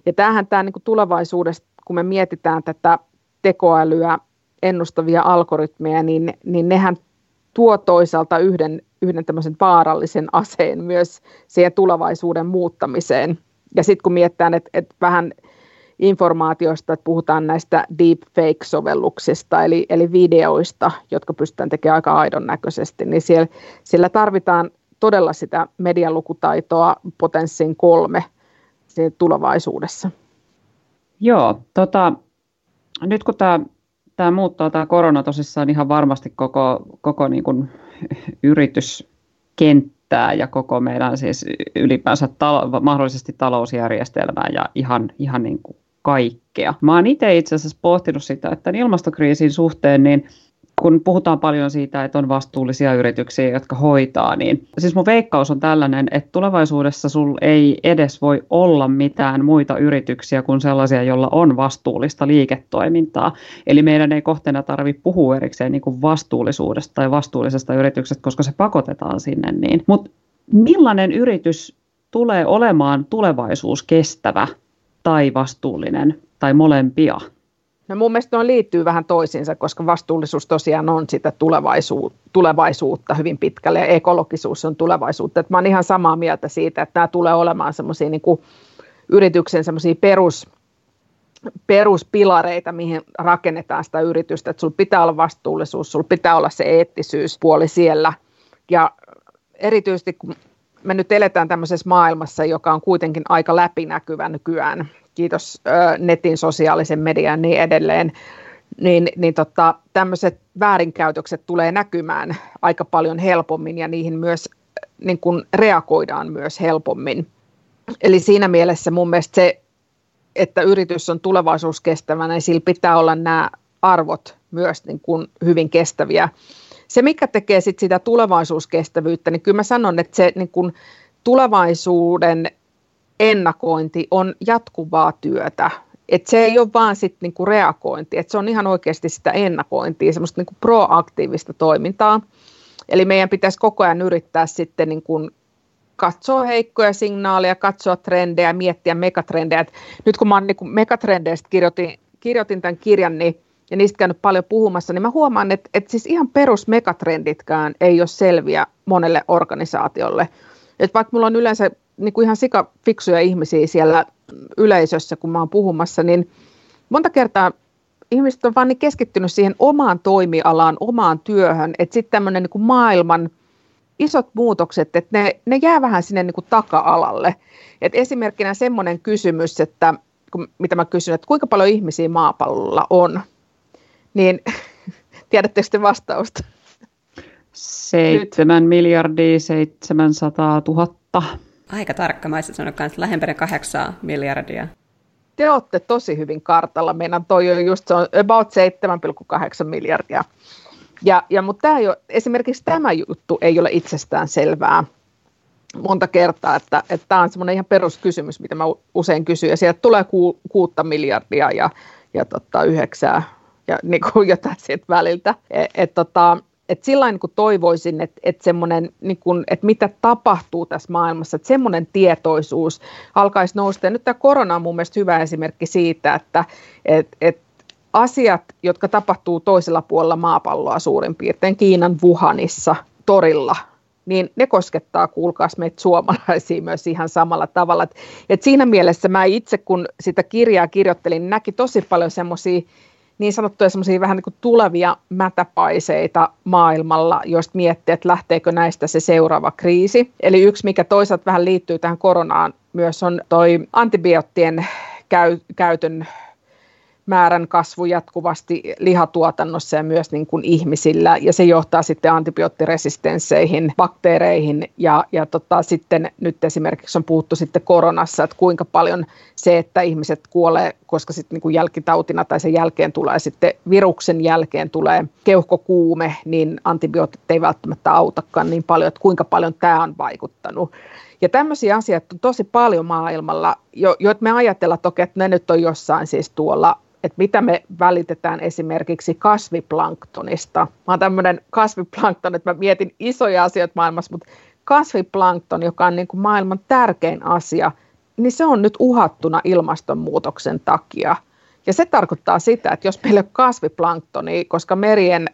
ja tämähän tämä niin tulevaisuudessa, kun me mietitään tätä tekoälyä ennustavia algoritmeja, niin, niin nehän tuo toisaalta yhden, yhden tämmöisen vaarallisen aseen myös siihen tulevaisuuden muuttamiseen. Ja sitten kun mietitään, että, että vähän informaatioista, että puhutaan näistä deepfake-sovelluksista, eli, eli videoista, jotka pystytään tekemään aika aidon näköisesti, niin siellä, siellä tarvitaan todella sitä medialukutaitoa potenssiin kolme tulevaisuudessa. Joo, tota, nyt kun tämä tämä muuttaa tämä korona tosissaan ihan varmasti koko, koko niin kuin yrityskenttää ja koko meidän siis ylipäänsä talo, mahdollisesti talousjärjestelmää ja ihan, ihan niin kuin kaikkea. Mä oon itse itse asiassa pohtinut sitä, että ilmastokriisin suhteen niin kun puhutaan paljon siitä, että on vastuullisia yrityksiä, jotka hoitaa, niin siis mun veikkaus on tällainen, että tulevaisuudessa sul ei edes voi olla mitään muita yrityksiä kuin sellaisia, joilla on vastuullista liiketoimintaa. Eli meidän ei kohteena tarvitse puhua erikseen niin kuin vastuullisuudesta tai vastuullisesta yrityksestä, koska se pakotetaan sinne. Niin. Mutta millainen yritys tulee olemaan tulevaisuus kestävä tai vastuullinen tai molempia? No mun mielestä ne liittyy vähän toisiinsa, koska vastuullisuus tosiaan on sitä tulevaisuutta hyvin pitkälle ja ekologisuus on tulevaisuutta. Et mä oon ihan samaa mieltä siitä, että nämä tulee olemaan semmoisia niin yrityksen semmoisia perus, peruspilareita, mihin rakennetaan sitä yritystä. Että sulla pitää olla vastuullisuus, sulla pitää olla se eettisyyspuoli siellä. Ja erityisesti kun me nyt eletään tämmöisessä maailmassa, joka on kuitenkin aika läpinäkyvä nykyään, kiitos netin, sosiaalisen median niin edelleen, niin, niin tota, tämmöiset väärinkäytökset tulee näkymään aika paljon helpommin ja niihin myös niin kuin reagoidaan myös helpommin. Eli siinä mielessä mun mielestä se, että yritys on tulevaisuuskestävä, niin sillä pitää olla nämä arvot myös niin kuin hyvin kestäviä. Se, mikä tekee sit sitä tulevaisuuskestävyyttä, niin kyllä mä sanon, että se niin kuin tulevaisuuden ennakointi on jatkuvaa työtä. Et se ei ole vaan sit niinku reagointi, että se on ihan oikeasti sitä ennakointia, semmoista niinku proaktiivista toimintaa. Eli meidän pitäisi koko ajan yrittää sitten niinku katsoa heikkoja signaaleja, katsoa trendejä, miettiä megatrendejä. Et nyt kun mä oon niinku megatrendeistä kirjoitin, kirjoitin tämän kirjan, niin ja niistä käynyt paljon puhumassa, niin mä huomaan, että, että siis ihan perus megatrenditkään ei ole selviä monelle organisaatiolle. Et vaikka mulla on yleensä niin kuin ihan sikafiksuja ihmisiä siellä yleisössä, kun mä oon puhumassa, niin monta kertaa ihmiset on vaan niin keskittynyt siihen omaan toimialaan, omaan työhön, että sitten tämmöinen niin maailman isot muutokset, että ne, ne jää vähän sinne niin kuin taka-alalle. Et esimerkkinä semmoinen kysymys, että kun, mitä mä kysyn, että kuinka paljon ihmisiä maapallolla on, niin tiedättekö te vastausta? 7 miljardia 700 000. Aika tarkka, mä olisin sanonut kanssa lähempänä kahdeksaa miljardia. Te olette tosi hyvin kartalla. Meidän toi on just se on about 7,8 miljardia. Ja, ja, mutta tämä ei ole, esimerkiksi tämä juttu ei ole itsestään selvää monta kertaa, että, että tämä on semmoinen ihan peruskysymys, mitä mä usein kysyn, ja sieltä tulee ku, kuutta miljardia ja, ja tota, yhdeksää ja niin kuin jotain sieltä väliltä. Et, et, tota, että sillä niin toivoisin, että, semmoinen, niin kuin, että mitä tapahtuu tässä maailmassa, että semmoinen tietoisuus alkaisi nousta. Ja nyt tämä korona on mun mielestä hyvä esimerkki siitä, että, että, että asiat, jotka tapahtuu toisella puolella maapalloa suurin piirtein, Kiinan Wuhanissa, torilla, niin ne koskettaa, kuulkaas meitä suomalaisia myös ihan samalla tavalla. Et, et siinä mielessä mä itse, kun sitä kirjaa kirjoittelin, niin näki tosi paljon semmoisia niin sanottuja semmoisia vähän niin kuin tulevia mätäpaiseita maailmalla, joista miettii, että lähteekö näistä se seuraava kriisi. Eli yksi, mikä toisaalta vähän liittyy tähän koronaan myös, on toi antibioottien käy, käytön määrän kasvu jatkuvasti lihatuotannossa ja myös niin kuin ihmisillä, ja se johtaa sitten antibioottiresistensseihin, bakteereihin, ja, ja tota, sitten nyt esimerkiksi on puhuttu sitten koronassa, että kuinka paljon se, että ihmiset kuolee, koska sitten niin kuin jälkitautina tai sen jälkeen tulee sitten viruksen jälkeen tulee keuhkokuume, niin antibiootit ei välttämättä autakaan niin paljon, että kuinka paljon tämä on vaikuttanut. Ja tämmöisiä asioita on tosi paljon maailmalla, jo, joita me ajatellaan toki, että ne nyt on jossain siis tuolla että mitä me välitetään esimerkiksi kasviplanktonista. Mä oon tämmöinen kasviplankton, että mä mietin isoja asioita maailmassa, mutta kasviplankton, joka on niin kuin maailman tärkein asia, niin se on nyt uhattuna ilmastonmuutoksen takia. Ja se tarkoittaa sitä, että jos meillä on kasviplanktoni, koska merien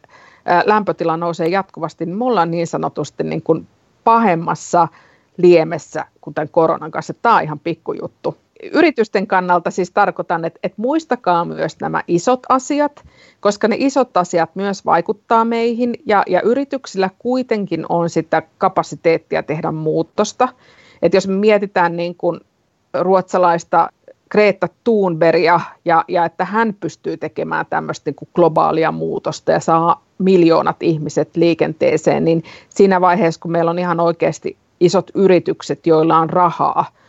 lämpötila nousee jatkuvasti, niin me ollaan niin sanotusti niin kuin pahemmassa liemessä kuin tämän koronan kanssa. Tämä on ihan pikkujuttu. Yritysten kannalta siis tarkoitan, että, että muistakaa myös nämä isot asiat, koska ne isot asiat myös vaikuttaa meihin ja, ja yrityksillä kuitenkin on sitä kapasiteettia tehdä muutosta. Että jos me mietitään niin kuin ruotsalaista Greta Thunbergia ja, ja että hän pystyy tekemään tämmöistä niin kuin globaalia muutosta ja saa miljoonat ihmiset liikenteeseen, niin siinä vaiheessa, kun meillä on ihan oikeasti isot yritykset, joilla on rahaa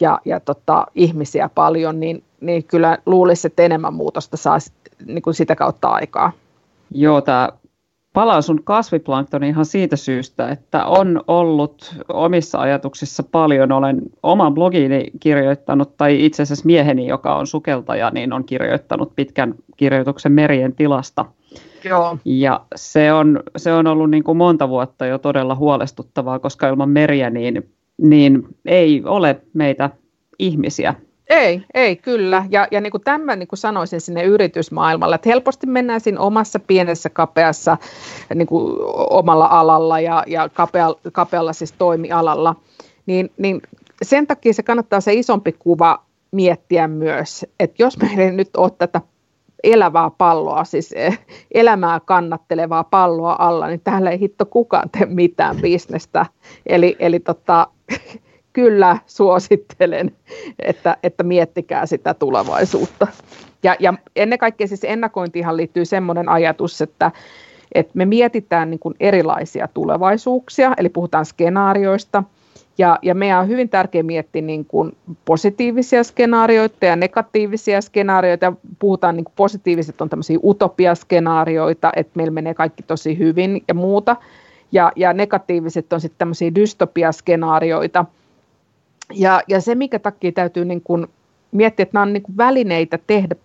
ja, ja tota, ihmisiä paljon, niin, niin kyllä luulisi, että enemmän muutosta saa niin kuin sitä kautta aikaa. Joo, tämä palaa sun kasviplanktoni ihan siitä syystä, että on ollut omissa ajatuksissa paljon. Olen oman blogiini kirjoittanut, tai itse asiassa mieheni, joka on sukeltaja, niin on kirjoittanut pitkän kirjoituksen merien tilasta. Joo. Ja se on, se on ollut niin kuin monta vuotta jo todella huolestuttavaa, koska ilman meriä niin, niin ei ole meitä ihmisiä ei, ei kyllä. Ja, ja niin kuin tämän niin kuin sanoisin sinne yritysmaailmalle, että helposti mennään siinä omassa pienessä kapeassa niin kuin omalla alalla ja, ja kapea, kapealla siis toimialalla, niin, niin sen takia se kannattaa se isompi kuva miettiä myös, että jos meillä ei nyt ole tätä elävää palloa, siis eh, elämää kannattelevaa palloa alla, niin täällä ei hitto kukaan tee mitään bisnestä. Eli, eli tota, kyllä suosittelen, että, että miettikää sitä tulevaisuutta. Ja, ja ennen kaikkea siis ennakointihan liittyy semmoinen ajatus, että, että me mietitään niin kuin erilaisia tulevaisuuksia, eli puhutaan skenaarioista, ja, ja meidän on hyvin tärkeää miettiä niin kuin positiivisia skenaarioita ja negatiivisia skenaarioita. Puhutaan niin kuin positiiviset on tämmöisiä utopiaskenaarioita, että meillä menee kaikki tosi hyvin ja muuta. Ja, ja negatiiviset on sitten tämmöisiä dystopiaskenaarioita – ja, ja se, mikä takia täytyy niin kuin miettiä, että nämä on niin kuin välineitä tehdä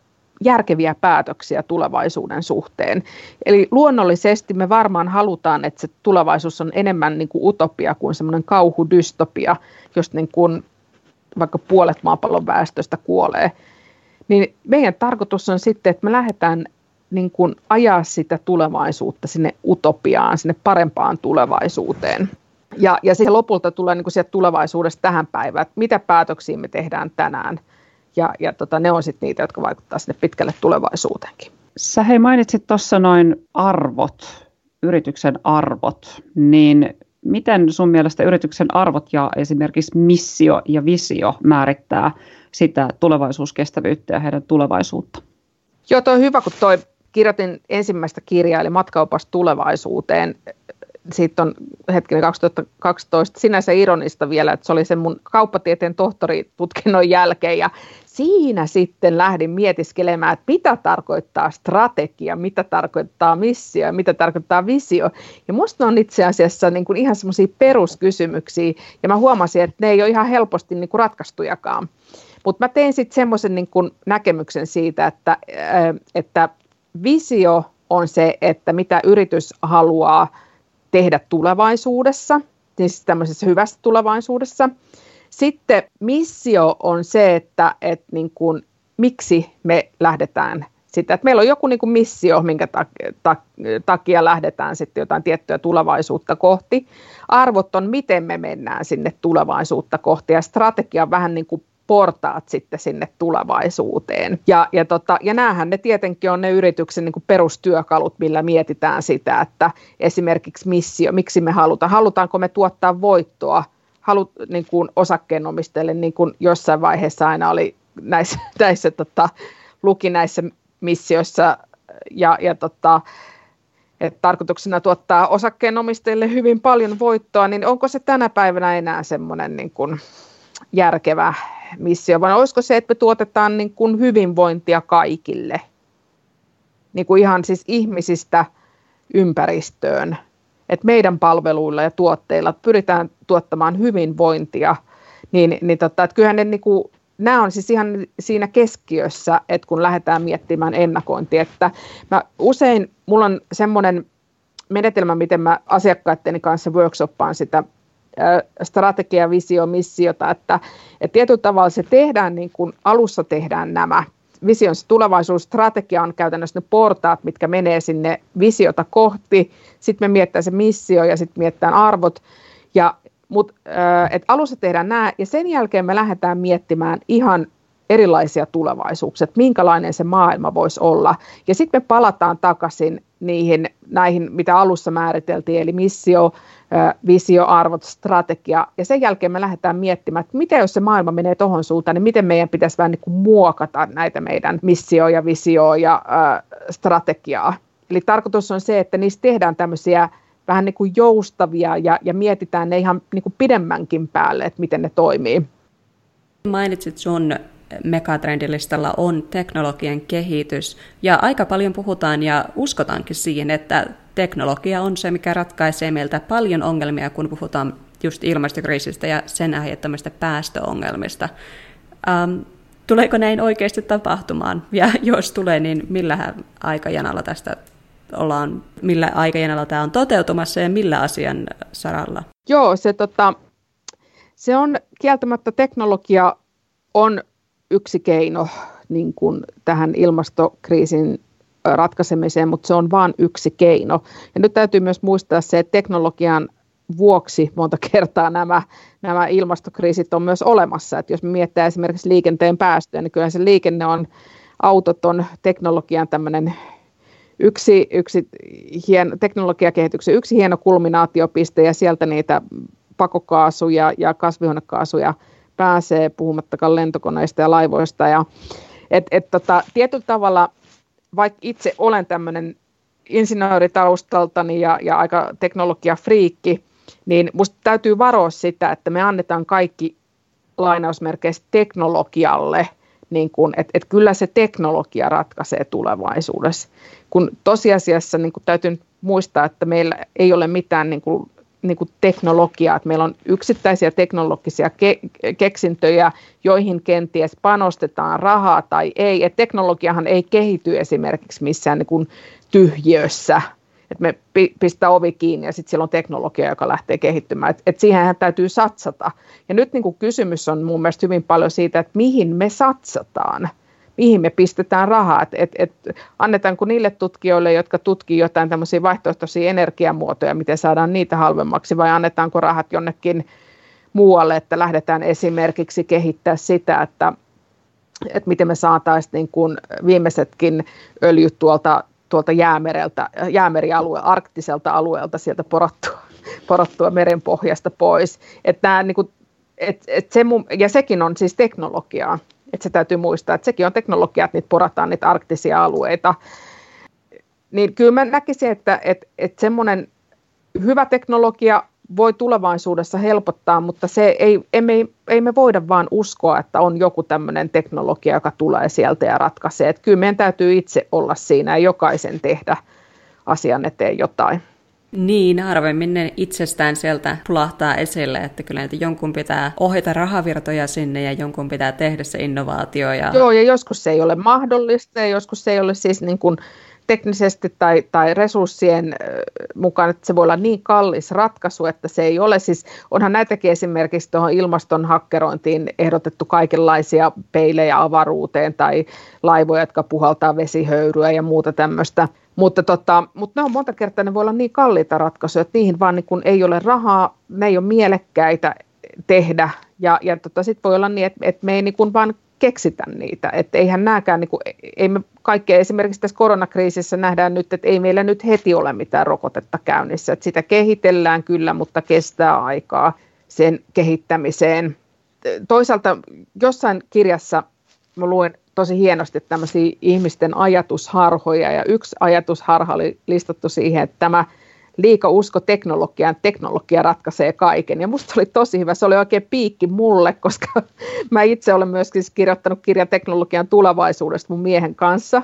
järkeviä päätöksiä tulevaisuuden suhteen. Eli luonnollisesti me varmaan halutaan, että se tulevaisuus on enemmän niin kuin utopia kuin semmoinen kauhudystopia, jos niin kuin vaikka puolet maapallon väestöstä kuolee. Niin meidän tarkoitus on sitten, että me lähdetään niin kuin ajaa sitä tulevaisuutta sinne utopiaan, sinne parempaan tulevaisuuteen. Ja, ja se lopulta tulee niin kuin sieltä tulevaisuudesta tähän päivään, että mitä päätöksiä me tehdään tänään. Ja, ja tota, ne on sitten niitä, jotka vaikuttavat sinne pitkälle tulevaisuuteenkin. Sä hei mainitsit tuossa noin arvot, yrityksen arvot, niin miten sun mielestä yrityksen arvot ja esimerkiksi missio ja visio määrittää sitä tulevaisuuskestävyyttä ja heidän tulevaisuutta? Joo, toi on hyvä, kun toi kirjoitin ensimmäistä kirjaa, eli matkaopas tulevaisuuteen siitä on hetkinen 2012 sinänsä ironista vielä, että se oli sen mun kauppatieteen tohtoritutkinnon jälkeen ja siinä sitten lähdin mietiskelemään, että mitä tarkoittaa strategia, mitä tarkoittaa missio ja mitä tarkoittaa visio. Ja musta on itse asiassa niin kuin ihan semmoisia peruskysymyksiä ja mä huomasin, että ne ei ole ihan helposti niin kuin ratkaistujakaan. Mutta mä tein sitten semmoisen niin näkemyksen siitä, että, että visio on se, että mitä yritys haluaa – tehdä tulevaisuudessa, siis tämmöisessä hyvässä tulevaisuudessa. Sitten missio on se, että, että niin kuin, miksi me lähdetään sitä, että meillä on joku niin kuin missio, minkä takia lähdetään sitten jotain tiettyä tulevaisuutta kohti. Arvot on, miten me mennään sinne tulevaisuutta kohti ja strategia on vähän niin kuin portaat sitten sinne tulevaisuuteen. Ja, ja, tota, ja näähän ne tietenkin on ne yrityksen niin kuin perustyökalut, millä mietitään sitä, että esimerkiksi missio, miksi me halutaan, halutaanko me tuottaa voittoa, halut, niin kuin osakkeenomistajille, niin kuin jossain vaiheessa aina oli näissä, näissä tota, luki näissä missioissa. Ja, ja tota, että tarkoituksena tuottaa osakkeenomistajille hyvin paljon voittoa, niin onko se tänä päivänä enää semmoinen niin kuin järkevä missio, vaan olisiko se, että me tuotetaan niin kuin hyvinvointia kaikille, niin kuin ihan siis ihmisistä ympäristöön, että meidän palveluilla ja tuotteilla pyritään tuottamaan hyvinvointia, niin, niin tota, että kyllähän ne niin kuin, nämä on siis ihan siinä keskiössä, että kun lähdetään miettimään ennakointia, että mä usein, mulla on semmoinen menetelmä, miten mä asiakkaitteni kanssa workshoppaan sitä strategia, visio, missiota, että, että tietyllä tavalla se tehdään niin kuin alussa tehdään nämä vision tulevaisuusstrategia on käytännössä ne portaat, mitkä menee sinne visiota kohti. Sitten me miettää se missio ja sitten miettää arvot. Ja, mut, et alussa tehdään nämä ja sen jälkeen me lähdetään miettimään ihan erilaisia tulevaisuuksia, että minkälainen se maailma voisi olla. Ja sitten me palataan takaisin niihin, näihin, mitä alussa määriteltiin, eli missio, visio, arvot, strategia. Ja sen jälkeen me lähdetään miettimään, että miten jos se maailma menee tuohon suuntaan, niin miten meidän pitäisi vähän niin kuin muokata näitä meidän missio ja visio ja strategiaa. Eli tarkoitus on se, että niistä tehdään tämmöisiä vähän niin kuin joustavia ja, ja mietitään ne ihan niin kuin pidemmänkin päälle, että miten ne toimii. Mainitsit sun megatrendilistalla on teknologian kehitys. Ja aika paljon puhutaan ja uskotaankin siihen, että teknologia on se, mikä ratkaisee meiltä paljon ongelmia, kun puhutaan just ilmastokriisistä ja sen aiheuttamista päästöongelmista. Ähm, tuleeko näin oikeasti tapahtumaan? Ja jos tulee, niin millä aikajanalla tästä ollaan, millä aikajanalla tämä on toteutumassa ja millä asian saralla? Joo, se, tota, se on kieltämättä teknologia on yksi keino niin kuin tähän ilmastokriisin ratkaisemiseen, mutta se on vain yksi keino. Ja nyt täytyy myös muistaa se, että teknologian vuoksi monta kertaa nämä, nämä ilmastokriisit on myös olemassa. Että jos me esimerkiksi liikenteen päästöjä, niin kyllä se liikenne on, autot on teknologian tämmöinen yksi, yksi hien, teknologiakehityksen yksi hieno kulminaatiopiste ja sieltä niitä pakokaasuja ja kasvihuonekaasuja pääsee, puhumattakaan lentokoneista ja laivoista. Ja, et, et tota, tietyllä tavalla, vaikka itse olen tämmöinen insinööritaustaltani ja, ja aika teknologiafriikki, niin musta täytyy varoa sitä, että me annetaan kaikki lainausmerkeissä teknologialle, niin että et kyllä se teknologia ratkaisee tulevaisuudessa. Kun tosiasiassa niin kun täytyy muistaa, että meillä ei ole mitään niin kun niin kuin teknologiaa, että meillä on yksittäisiä teknologisia ke- keksintöjä, joihin kenties panostetaan rahaa tai ei. Et teknologiahan ei kehity esimerkiksi missään niin kuin tyhjössä, että me pistää ovi kiinni ja sitten siellä on teknologia, joka lähtee kehittymään. Et, et siihenhän täytyy satsata. Ja nyt niin kuin kysymys on mun mielestä hyvin paljon siitä, että mihin me satsataan – mihin me pistetään rahaa. Et, et, et, annetaanko niille tutkijoille, jotka tutkii jotain tämmöisiä vaihtoehtoisia energiamuotoja, miten saadaan niitä halvemmaksi, vai annetaanko rahat jonnekin muualle, että lähdetään esimerkiksi kehittää sitä, että, että miten me saataisiin niin kuin viimeisetkin öljyt tuolta, tuolta jäämereltä, jäämerialue, arktiselta alueelta sieltä porottua, porottua merenpohjasta pois. Että nämä, niin kuin, et, et se, ja sekin on siis teknologiaa, että se täytyy muistaa, että sekin on teknologia, että niitä porataan niitä arktisia alueita. Niin kyllä mä näkisin, että, että, että semmoinen hyvä teknologia voi tulevaisuudessa helpottaa, mutta se ei, emme, ei me voida vaan uskoa, että on joku tämmöinen teknologia, joka tulee sieltä ja ratkaisee. Että kyllä meidän täytyy itse olla siinä ja jokaisen tehdä asian eteen jotain. Niin, harvemmin ne itsestään sieltä pulahtaa esille, että kyllä että jonkun pitää ohjata rahavirtoja sinne ja jonkun pitää tehdä se innovaatio. Ja... Joo, ja joskus se ei ole mahdollista ja joskus se ei ole siis niin kuin teknisesti tai, tai resurssien mukaan, että se voi olla niin kallis ratkaisu, että se ei ole. Siis onhan näitäkin esimerkiksi tuohon ilmaston hakkerointiin ehdotettu kaikenlaisia peilejä avaruuteen tai laivoja, jotka puhaltaa vesihöyryä ja muuta tämmöistä. Mutta, tota, mutta ne on monta kertaa, ne voi olla niin kalliita ratkaisuja, että niihin vaan niin kun ei ole rahaa, ne ei ole mielekkäitä tehdä. Ja, ja tota, sitten voi olla niin, että, että me ei niin kun vaan keksitä niitä. Että eihän nääkään, niin kuin, ei me kaikkea, esimerkiksi tässä koronakriisissä nähdään nyt, että ei meillä nyt heti ole mitään rokotetta käynnissä. Että sitä kehitellään kyllä, mutta kestää aikaa sen kehittämiseen. Toisaalta jossain kirjassa mä luin tosi hienosti tämmöisiä ihmisten ajatusharhoja, ja yksi ajatusharha oli listattu siihen, että tämä liika usko teknologiaan, teknologia ratkaisee kaiken. Ja musta oli tosi hyvä, se oli oikein piikki mulle, koska mä itse olen myöskin siis kirjoittanut kirjan teknologian tulevaisuudesta mun miehen kanssa.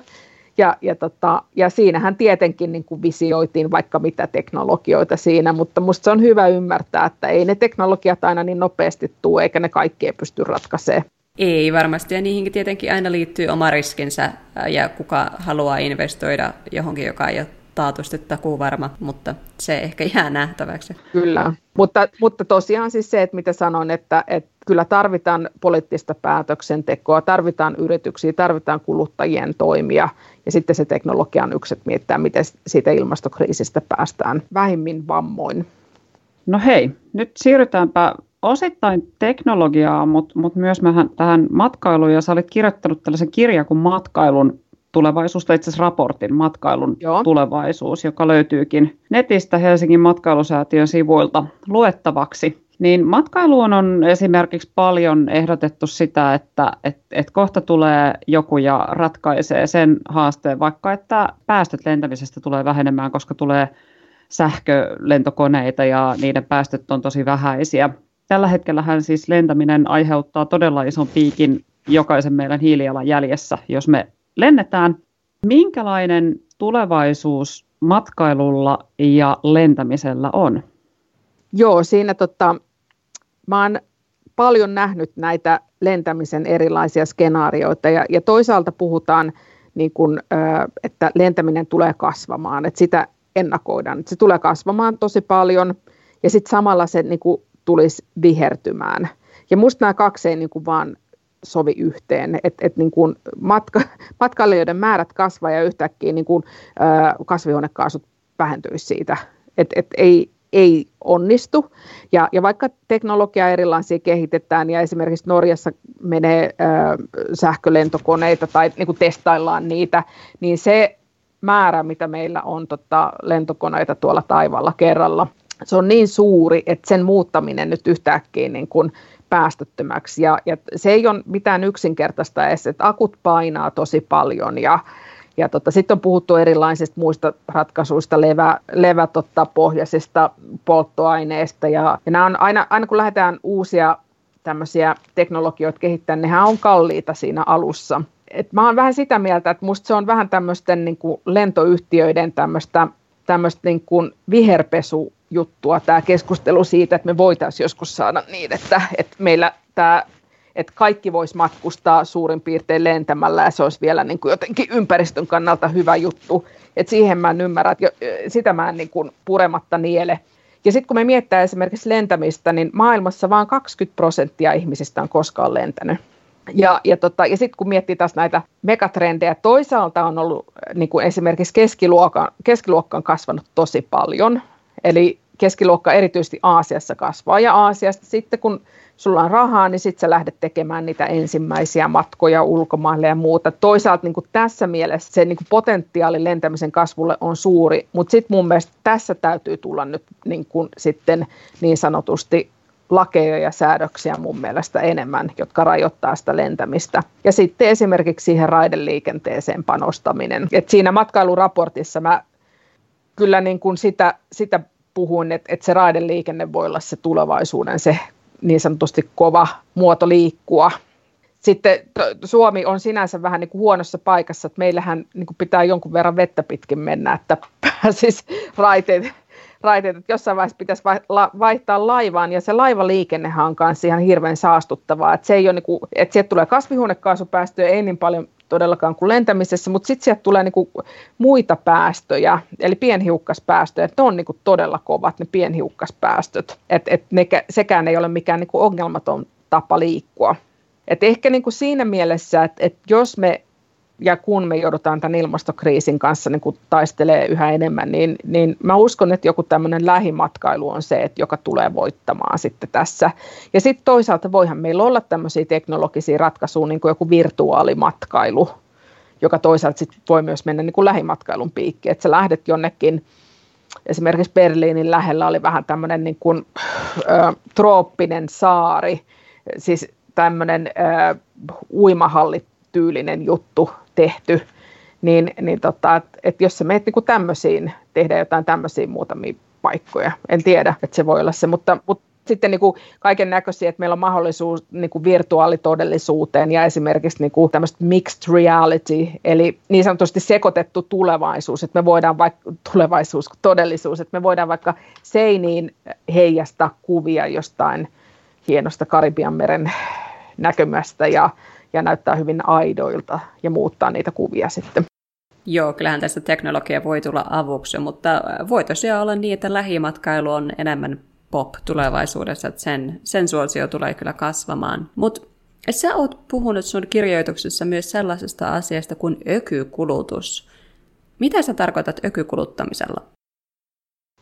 Ja, ja, tota, ja siinähän tietenkin niin kuin visioitiin vaikka mitä teknologioita siinä, mutta musta se on hyvä ymmärtää, että ei ne teknologiat aina niin nopeasti tule, eikä ne kaikkea pysty ratkaisemaan. Ei varmasti, ja niihinkin tietenkin aina liittyy oma riskinsä, ja kuka haluaa investoida johonkin, joka ei ole taatusti takuu varma, mutta se ehkä jää nähtäväksi. Kyllä, mutta, mutta tosiaan siis se, että mitä sanon, että, että kyllä tarvitaan poliittista päätöksentekoa, tarvitaan yrityksiä, tarvitaan kuluttajien toimia ja sitten se teknologia on yksi, että miettää, miten siitä ilmastokriisistä päästään vähimmin vammoin. No hei, nyt siirrytäänpä osittain teknologiaa, mutta, mutta myös mehän tähän matkailuun, ja sä olit kirjoittanut tällaisen kirjan kuin Matkailun tulevaisuus, tai itse asiassa raportin Matkailun Joo. tulevaisuus, joka löytyykin netistä Helsingin matkailusäätiön sivuilta luettavaksi. Niin matkailuun on esimerkiksi paljon ehdotettu sitä, että et, et kohta tulee joku ja ratkaisee sen haasteen, vaikka että päästöt lentämisestä tulee vähenemään, koska tulee sähkölentokoneita ja niiden päästöt on tosi vähäisiä. Tällä hetkellä siis lentäminen aiheuttaa todella ison piikin jokaisen meidän hiilijalanjäljessä, jos me lennetään. Minkälainen tulevaisuus matkailulla ja lentämisellä on? Joo, siinä tota, mä oon paljon nähnyt näitä lentämisen erilaisia skenaarioita ja, ja toisaalta puhutaan, niin kun, että lentäminen tulee kasvamaan, että sitä ennakoidaan, että se tulee kasvamaan tosi paljon ja sitten samalla se niin kuin, tulisi vihertymään. Ja musta nämä kaksi ei niin kuin, vaan sovi yhteen, että et, niin matka, matkailijoiden määrät kasvaa ja yhtäkkiä niin kuin, kasvihuonekaasut vähentyisi siitä. Että et ei, ei onnistu. Ja, ja vaikka teknologiaa erilaisia kehitetään ja esimerkiksi Norjassa menee ö, sähkölentokoneita tai niin kuin testaillaan niitä, niin se määrä, mitä meillä on tota, lentokoneita tuolla taivaalla kerralla, se on niin suuri, että sen muuttaminen nyt yhtäkkiä niin kuin päästöttömäksi. Ja, ja se ei ole mitään yksinkertaista edes, että akut painaa tosi paljon ja, ja tota, sitten on puhuttu erilaisista muista ratkaisuista, levä, levä totta, pohjaisista polttoaineista. Ja, ja nämä on aina, aina kun lähdetään uusia tämmöisiä teknologioita kehittämään, nehän on kalliita siinä alussa. Et mä oon vähän sitä mieltä, että musta se on vähän tämmöisten niin lentoyhtiöiden tämmöistä tämmöistä niin kuin viherpesujuttua, tämä keskustelu siitä, että me voitaisiin joskus saada niin, että, että meillä tämä että kaikki voisi matkustaa suurin piirtein lentämällä ja se olisi vielä niin kuin jotenkin ympäristön kannalta hyvä juttu. Et siihen mä en ymmärrä, että sitä mä en niin kuin purematta niele. Ja sitten kun me miettää esimerkiksi lentämistä, niin maailmassa vain 20 prosenttia ihmisistä on koskaan lentänyt. Ja, ja, tota, ja sitten kun miettii taas näitä megatrendejä, toisaalta on ollut niin kuin esimerkiksi keskiluokka, keskiluokka on kasvanut tosi paljon, eli keskiluokka erityisesti Aasiassa kasvaa, ja Aasiasta sitten kun sulla on rahaa, niin sitten sä lähdet tekemään niitä ensimmäisiä matkoja ulkomaille ja muuta. Toisaalta niin kuin tässä mielessä se niin kuin potentiaali lentämisen kasvulle on suuri, mutta sitten mun mielestä tässä täytyy tulla nyt niin kuin sitten niin sanotusti lakeja ja säädöksiä mun mielestä enemmän, jotka rajoittaa sitä lentämistä. Ja sitten esimerkiksi siihen raideliikenteeseen panostaminen. Et siinä matkailuraportissa mä kyllä niin kuin sitä, sitä puhuin, että, että se raideliikenne voi olla se tulevaisuuden se niin sanotusti kova muoto liikkua. Sitten Suomi on sinänsä vähän niin kuin huonossa paikassa, että meillähän niin kuin pitää jonkun verran vettä pitkin mennä, että pääsisi raiteet, raiteet, että jossain vaiheessa pitäisi vaihtaa laivaan, ja se laivaliikennehan on kanssa ihan hirveän saastuttavaa, että se ei ole niin kuin, että sieltä tulee kasvihuonekaasupäästöjä, ei niin paljon todellakaan kuin lentämisessä, mutta sitten sieltä tulee niinku muita päästöjä, eli pienhiukkaspäästöjä, ne on niinku todella kovat ne pienhiukkaspäästöt, että et sekään ei ole mikään niinku ongelmaton tapa liikkua. Et ehkä niinku siinä mielessä, että et jos me ja kun me joudutaan tämän ilmastokriisin kanssa niin kun taistelee yhä enemmän, niin, niin mä uskon, että joku tämmöinen lähimatkailu on se, että joka tulee voittamaan sitten tässä. Ja sitten toisaalta voihan meillä olla tämmöisiä teknologisia ratkaisuja, niin kuin joku virtuaalimatkailu, joka toisaalta sitten voi myös mennä niin kuin lähimatkailun piikki, että sä lähdet jonnekin, esimerkiksi Berliinin lähellä oli vähän tämmöinen niin kuin, ö, trooppinen saari, siis tämmöinen ö, uimahallityylinen juttu, tehty, niin, niin tota, että et jos sä meet niin tämmöisiin, tehdä jotain tämmöisiä muutamia paikkoja, en tiedä, että se voi olla se, mutta, mutta sitten niin kuin kaiken näköisiä, että meillä on mahdollisuus niin kuin virtuaalitodellisuuteen ja esimerkiksi niin kuin tämmöistä mixed reality, eli niin sanotusti sekoitettu tulevaisuus, että me voidaan vaikka tulevaisuus, todellisuus, että me voidaan vaikka seiniin heijastaa kuvia jostain hienosta Karibian meren näkymästä ja ja näyttää hyvin aidoilta ja muuttaa niitä kuvia sitten. Joo, kyllähän tästä teknologia voi tulla avuksi, mutta voi tosiaan olla niin, että lähimatkailu on enemmän pop tulevaisuudessa, että sen, sen suosio tulee kyllä kasvamaan. Mutta sä oot puhunut sun kirjoituksessa myös sellaisesta asiasta kuin ökykulutus. Mitä sä tarkoitat ökykuluttamisella?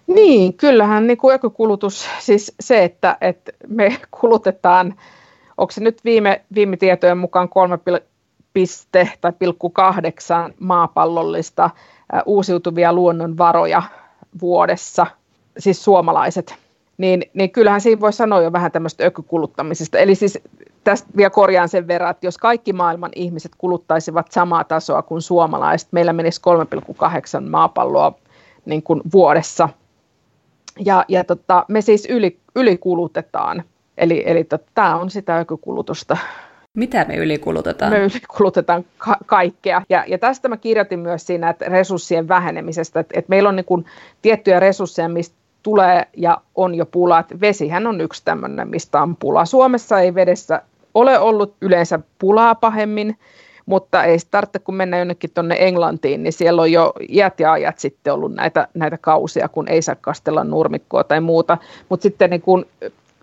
Niin, kyllähän niin kuin ökykulutus, siis se, että, että me kulutetaan, onko se nyt viime, viime tietojen mukaan 3, piste tai pilkku kahdeksan maapallollista uusiutuvia luonnonvaroja vuodessa, siis suomalaiset, niin, niin kyllähän siinä voi sanoa jo vähän tämmöistä ökykuluttamisesta. Eli siis tästä vielä korjaan sen verran, että jos kaikki maailman ihmiset kuluttaisivat samaa tasoa kuin suomalaiset, meillä menisi 3,8 maapalloa niin kuin vuodessa. Ja, ja tota, me siis yli, ylikulutetaan. Eli, eli tota, tämä on sitä ökykulutusta. Mitä me ylikulutetaan? Me ylikulutetaan ka- kaikkea. Ja, ja tästä mä kirjoitin myös siinä, että resurssien vähenemisestä, että, että meillä on niin kuin tiettyjä resursseja, mistä tulee ja on jo pula. Että vesihän on yksi tämmöinen, mistä on pula. Suomessa ei vedessä ole ollut yleensä pulaa pahemmin, mutta ei tarvitse, kun mennä jonnekin tuonne Englantiin, niin siellä on jo iät ja ajat sitten ollut näitä, näitä kausia, kun ei saa kastella nurmikkoa tai muuta. Mutta sitten niin kun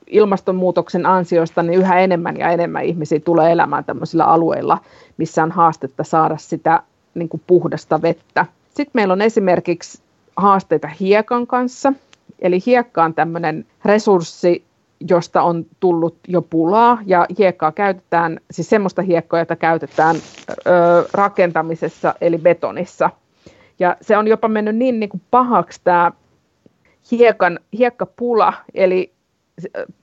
ilmastonmuutoksen ansiosta niin yhä enemmän ja enemmän ihmisiä tulee elämään tämmöisillä alueilla, missä on haastetta saada sitä niin kuin puhdasta vettä. Sitten meillä on esimerkiksi haasteita hiekan kanssa. Eli hiekka on tämmöinen resurssi, josta on tullut jo pulaa ja hiekkaa käytetään, siis semmoista hiekkaa, jota käytetään ö, rakentamisessa eli betonissa. Ja se on jopa mennyt niin, niin kuin pahaksi tämä hiekan, hiekkapula, eli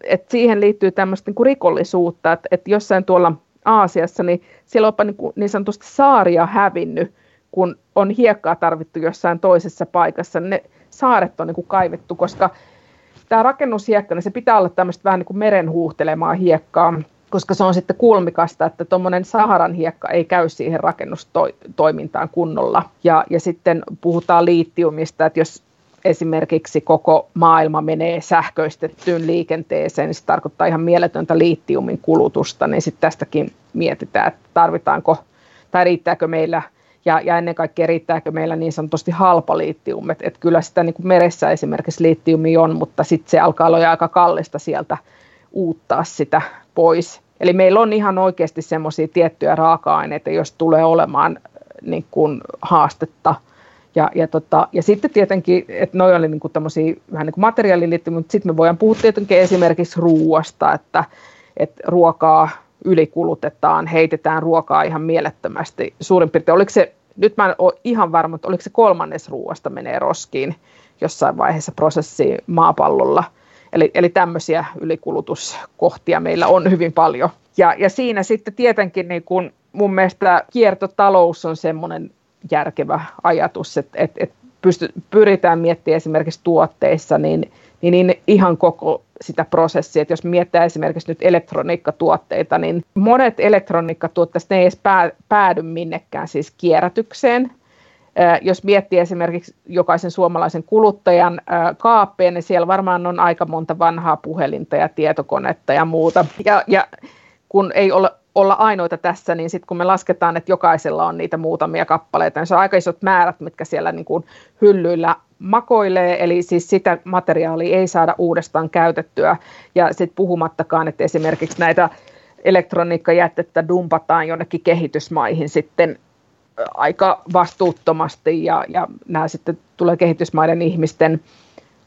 että siihen liittyy tämmöistä niin kuin rikollisuutta, että, että jossain tuolla Aasiassa, niin siellä on jopa niin, kuin niin sanotusti saaria hävinnyt, kun on hiekkaa tarvittu jossain toisessa paikassa. Ne saaret on niin kuin kaivettu, koska tämä rakennushiekka, niin se pitää olla tämmöistä vähän niin kuin meren huuhtelemaa hiekkaa, koska se on sitten kulmikasta, että tuommoinen Saharan hiekka ei käy siihen rakennustoimintaan kunnolla. Ja, ja sitten puhutaan liittiumista, että jos esimerkiksi koko maailma menee sähköistettyyn liikenteeseen, niin se tarkoittaa ihan mieletöntä liittiumin kulutusta, niin sitten tästäkin mietitään, että tarvitaanko tai riittääkö meillä ja, ja ennen kaikkea riittääkö meillä niin sanotusti halpa liittium, että et kyllä sitä niin kuin meressä esimerkiksi liittiumi on, mutta sitten se alkaa olla aika kallista sieltä uuttaa sitä pois. Eli meillä on ihan oikeasti semmoisia tiettyjä raaka-aineita, jos tulee olemaan niin kuin haastetta – ja, ja, tota, ja sitten tietenkin, että noi oli niinku tämmöisiä vähän niin kuin materiaaliin liittyviä, mutta sitten me voidaan puhua tietenkin esimerkiksi ruuasta, että, että ruokaa ylikulutetaan, heitetään ruokaa ihan mielettömästi. Suurin piirtein, oliko se, nyt mä en ole ihan varma, että oliko se kolmannes ruoasta menee roskiin jossain vaiheessa prosessiin maapallolla. Eli, eli tämmöisiä ylikulutuskohtia meillä on hyvin paljon. Ja, ja siinä sitten tietenkin niin kun mun mielestä kiertotalous on semmoinen järkevä ajatus, että, että, että pysty, pyritään miettimään esimerkiksi tuotteissa, niin, niin, niin ihan koko sitä prosessia, että jos miettii esimerkiksi nyt elektroniikkatuotteita, niin monet elektroniikkatuotteet ne ei edes päädy minnekään siis kierrätykseen. Jos miettii esimerkiksi jokaisen suomalaisen kuluttajan kaappeja, niin siellä varmaan on aika monta vanhaa puhelinta ja tietokonetta ja muuta. Ja, ja kun ei ole olla ainoita tässä, niin sitten kun me lasketaan, että jokaisella on niitä muutamia kappaleita, niin se on aika isot määrät, mitkä siellä niin kuin hyllyillä makoilee, eli siis sitä materiaalia ei saada uudestaan käytettyä, ja sitten puhumattakaan, että esimerkiksi näitä elektroniikkajätettä dumpataan jonnekin kehitysmaihin sitten aika vastuuttomasti, ja, ja nämä sitten tulee kehitysmaiden ihmisten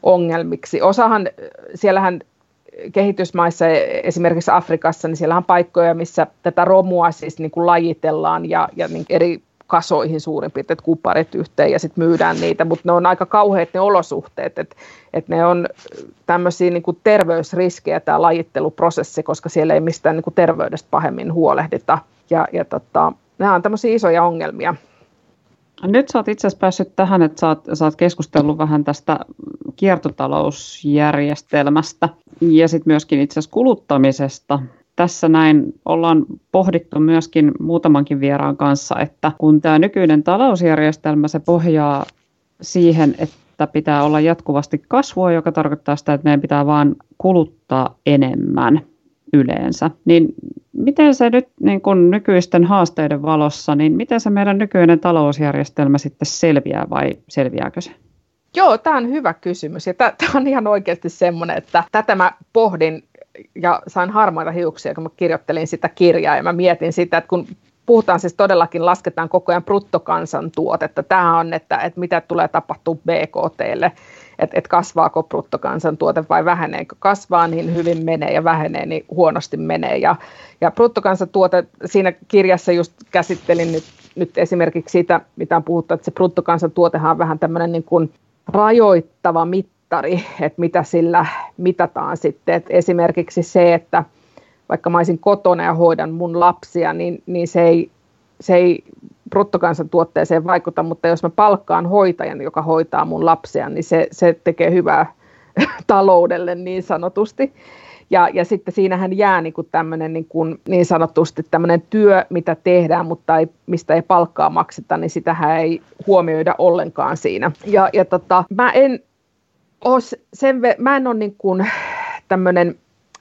ongelmiksi. Osahan, siellähän kehitysmaissa, esimerkiksi Afrikassa, niin siellä on paikkoja, missä tätä romua siis niin kuin lajitellaan ja, ja niin eri kasoihin suurin piirtein, kuparit yhteen ja sitten myydään niitä, mutta ne on aika kauheat ne olosuhteet, että et ne on tämmöisiä niin kuin terveysriskejä tämä lajitteluprosessi, koska siellä ei mistään niin kuin terveydestä pahemmin huolehdita ja, ja tota, nämä on tämmöisiä isoja ongelmia. Nyt sä oot itse asiassa päässyt tähän, että sä oot, sä oot keskustellut vähän tästä kiertotalousjärjestelmästä ja sitten myöskin itse asiassa kuluttamisesta. Tässä näin ollaan pohdittu myöskin muutamankin vieraan kanssa, että kun tämä nykyinen talousjärjestelmä se pohjaa siihen, että pitää olla jatkuvasti kasvua, joka tarkoittaa sitä, että meidän pitää vaan kuluttaa enemmän yleensä, niin miten se nyt niin kun nykyisten haasteiden valossa, niin miten se meidän nykyinen talousjärjestelmä sitten selviää vai selviääkö se? Joo, tämä on hyvä kysymys ja tämä on ihan oikeasti semmoinen, että tätä mä pohdin ja sain harmaita hiuksia, kun mä kirjoittelin sitä kirjaa ja mä mietin sitä, että kun puhutaan siis todellakin, lasketaan koko ajan bruttokansantuotetta. Tämä on, että, että mitä tulee tapahtua BKTlle, että, että kasvaako bruttokansantuote vai väheneekö. Kasvaa niin hyvin menee ja vähenee niin huonosti menee. Ja, ja bruttokansantuote, siinä kirjassa just käsittelin nyt, nyt esimerkiksi sitä, mitä on puhuttu, että se bruttokansantuotehan on vähän tämmöinen niin kuin rajoittava mittari, että mitä sillä mitataan sitten. Että esimerkiksi se, että vaikka mä olisin kotona ja hoidan mun lapsia, niin, niin se ei, se ei bruttokansantuotteeseen vaikuta, mutta jos mä palkkaan hoitajan, joka hoitaa mun lapsia, niin se, se tekee hyvää taloudelle niin sanotusti. Ja, ja sitten siinähän jää niin kuin tämmöinen niin, kuin, niin sanotusti tämmöinen työ, mitä tehdään, mutta ei, mistä ei palkkaa makseta, niin sitähän ei huomioida ollenkaan siinä. Ja, ja tota, mä en ole sen, mä en ole niin kuin tämmöinen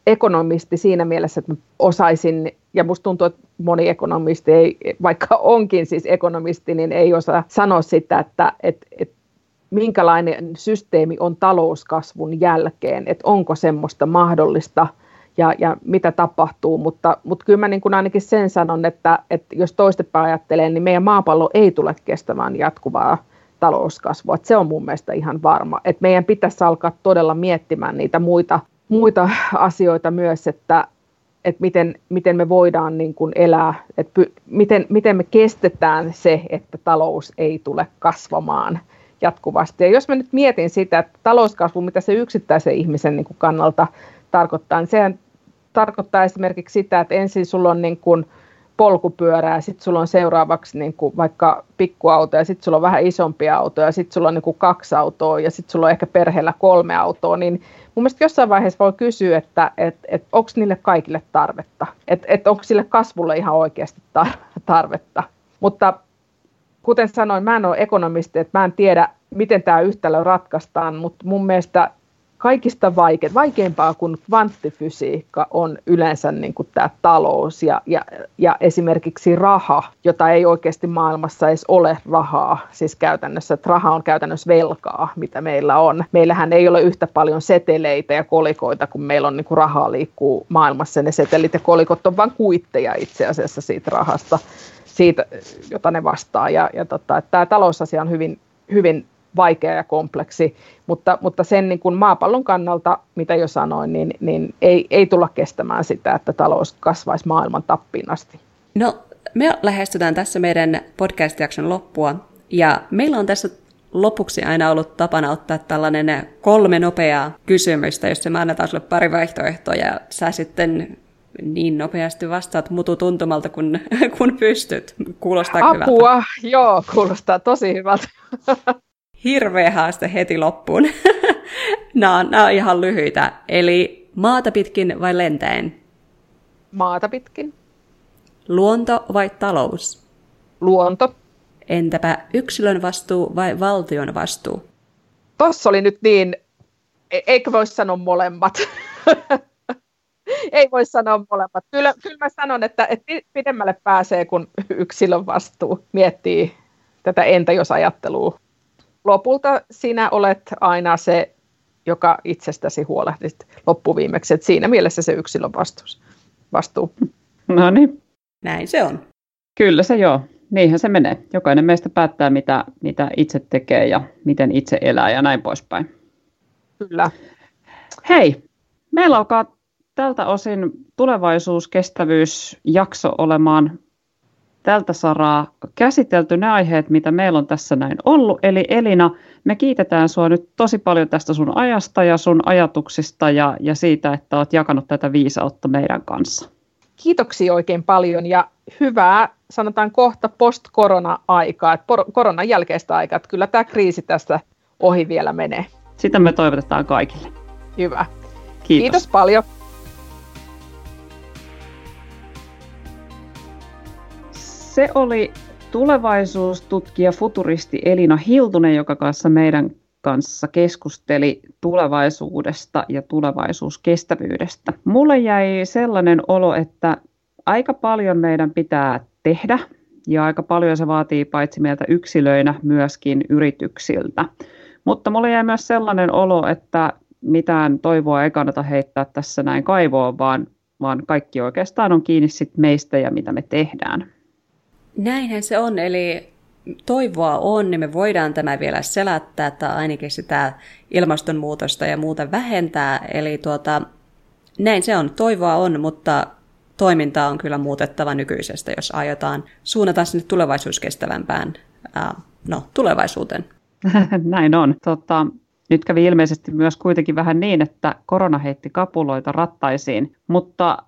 ekonomisti siinä mielessä, että osaisin, ja musta tuntuu, että moni ekonomisti, ei, vaikka onkin siis ekonomisti, niin ei osaa sanoa sitä, että, että, että minkälainen systeemi on talouskasvun jälkeen, että onko semmoista mahdollista ja, ja mitä tapahtuu, mutta, mutta kyllä mä niin kuin ainakin sen sanon, että, että jos toistepäin ajattelee, niin meidän maapallo ei tule kestämään jatkuvaa talouskasvua, että se on mun mielestä ihan varma, että meidän pitäisi alkaa todella miettimään niitä muita muita asioita myös, että, että miten, miten me voidaan niin kuin elää, että py, miten, miten me kestetään se, että talous ei tule kasvamaan jatkuvasti. Ja jos mä nyt mietin sitä, että talouskasvu, mitä se yksittäisen ihmisen niin kuin kannalta tarkoittaa, niin sehän tarkoittaa esimerkiksi sitä, että ensin sulla on niin kuin polkupyörää, sitten sulla on seuraavaksi niin kuin vaikka pikkuauto ja sitten sulla on vähän isompi auto ja sitten sulla on niin kuin kaksi autoa ja sitten sulla on ehkä perheellä kolme autoa, niin mun mielestä jossain vaiheessa voi kysyä, että et, et, onko niille kaikille tarvetta, että et onko sille kasvulle ihan oikeasti tar- tarvetta. Mutta kuten sanoin, mä en ole ekonomisti, että mä en tiedä, miten tämä yhtälö ratkaistaan, mutta mun mielestä kaikista vaike- vaikeimpaa kuin kvanttifysiikka on yleensä niin kuin tämä talous ja, ja, ja esimerkiksi raha, jota ei oikeasti maailmassa edes ole rahaa. Siis käytännössä, että raha on käytännössä velkaa, mitä meillä on. Meillähän ei ole yhtä paljon seteleitä ja kolikoita, kun meillä on niin kuin rahaa liikkuu maailmassa. Ne setelit ja kolikot on vain kuitteja itse asiassa siitä rahasta, siitä, jota ne vastaa. Ja, ja tota, että tämä talousasia on hyvin, hyvin vaikea ja kompleksi, mutta, mutta sen niin kuin maapallon kannalta, mitä jo sanoin, niin, niin ei, ei tulla kestämään sitä, että talous kasvaisi maailman tappiin asti. No, me lähestytään tässä meidän podcast-jakson loppua, ja meillä on tässä lopuksi aina ollut tapana ottaa tällainen kolme nopeaa kysymystä, jos me annetaan sulle pari vaihtoehtoa, ja sä sitten niin nopeasti vastaat mutu tuntumalta, kun, kun pystyt. Kuulostaa Apua, hyvältä. Apua, joo, kuulostaa tosi hyvältä. hirveä haaste heti loppuun. nämä, on, nämä on ihan lyhyitä. Eli maata pitkin vai lentäen? Maata pitkin. Luonto vai talous? Luonto. Entäpä yksilön vastuu vai valtion vastuu? Tossa oli nyt niin, e- eikö voi sanoa molemmat? Ei voi sanoa molemmat. Kyllä, kyllä mä sanon, että, että pidemmälle pääsee, kun yksilön vastuu miettii tätä entä jos ajattelua lopulta sinä olet aina se, joka itsestäsi huolehdit loppuviimeksi. Et siinä mielessä se yksilön vastuus, vastuu. No niin. Näin se on. Kyllä se joo. Niinhän se menee. Jokainen meistä päättää, mitä, mitä itse tekee ja miten itse elää ja näin poispäin. Kyllä. Hei, meillä alkaa tältä osin tulevaisuuskestävyysjakso olemaan tältä saraa käsitelty ne aiheet, mitä meillä on tässä näin ollut. Eli Elina, me kiitetään sinua nyt tosi paljon tästä sun ajasta ja sun ajatuksista ja, ja siitä, että olet jakanut tätä viisautta meidän kanssa. Kiitoksia oikein paljon ja hyvää, sanotaan kohta post-korona-aikaa, että koronan jälkeistä aikaa, että kyllä tämä kriisi tästä ohi vielä menee. Sitä me toivotetaan kaikille. Hyvä. Kiitos, Kiitos paljon. Se oli tulevaisuustutkija futuristi Elina Hiltunen, joka kanssa meidän kanssa keskusteli tulevaisuudesta ja tulevaisuuskestävyydestä. Mulle jäi sellainen olo, että aika paljon meidän pitää tehdä ja aika paljon se vaatii paitsi meiltä yksilöinä myöskin yrityksiltä. Mutta mulla jäi myös sellainen olo, että mitään toivoa ei kannata heittää tässä näin kaivoon, vaan, vaan kaikki oikeastaan on kiinni sit meistä ja mitä me tehdään. Näinhän se on, eli toivoa on, niin me voidaan tämä vielä selättää tai ainakin sitä ilmastonmuutosta ja muuta vähentää. Eli tuota, näin se on, toivoa on, mutta toimintaa on kyllä muutettava nykyisestä, jos aiotaan suunnata sinne tulevaisuuskestävämpään ää, no, tulevaisuuteen. Näin on. Tota, nyt kävi ilmeisesti myös kuitenkin vähän niin, että korona heitti kapuloita rattaisiin, mutta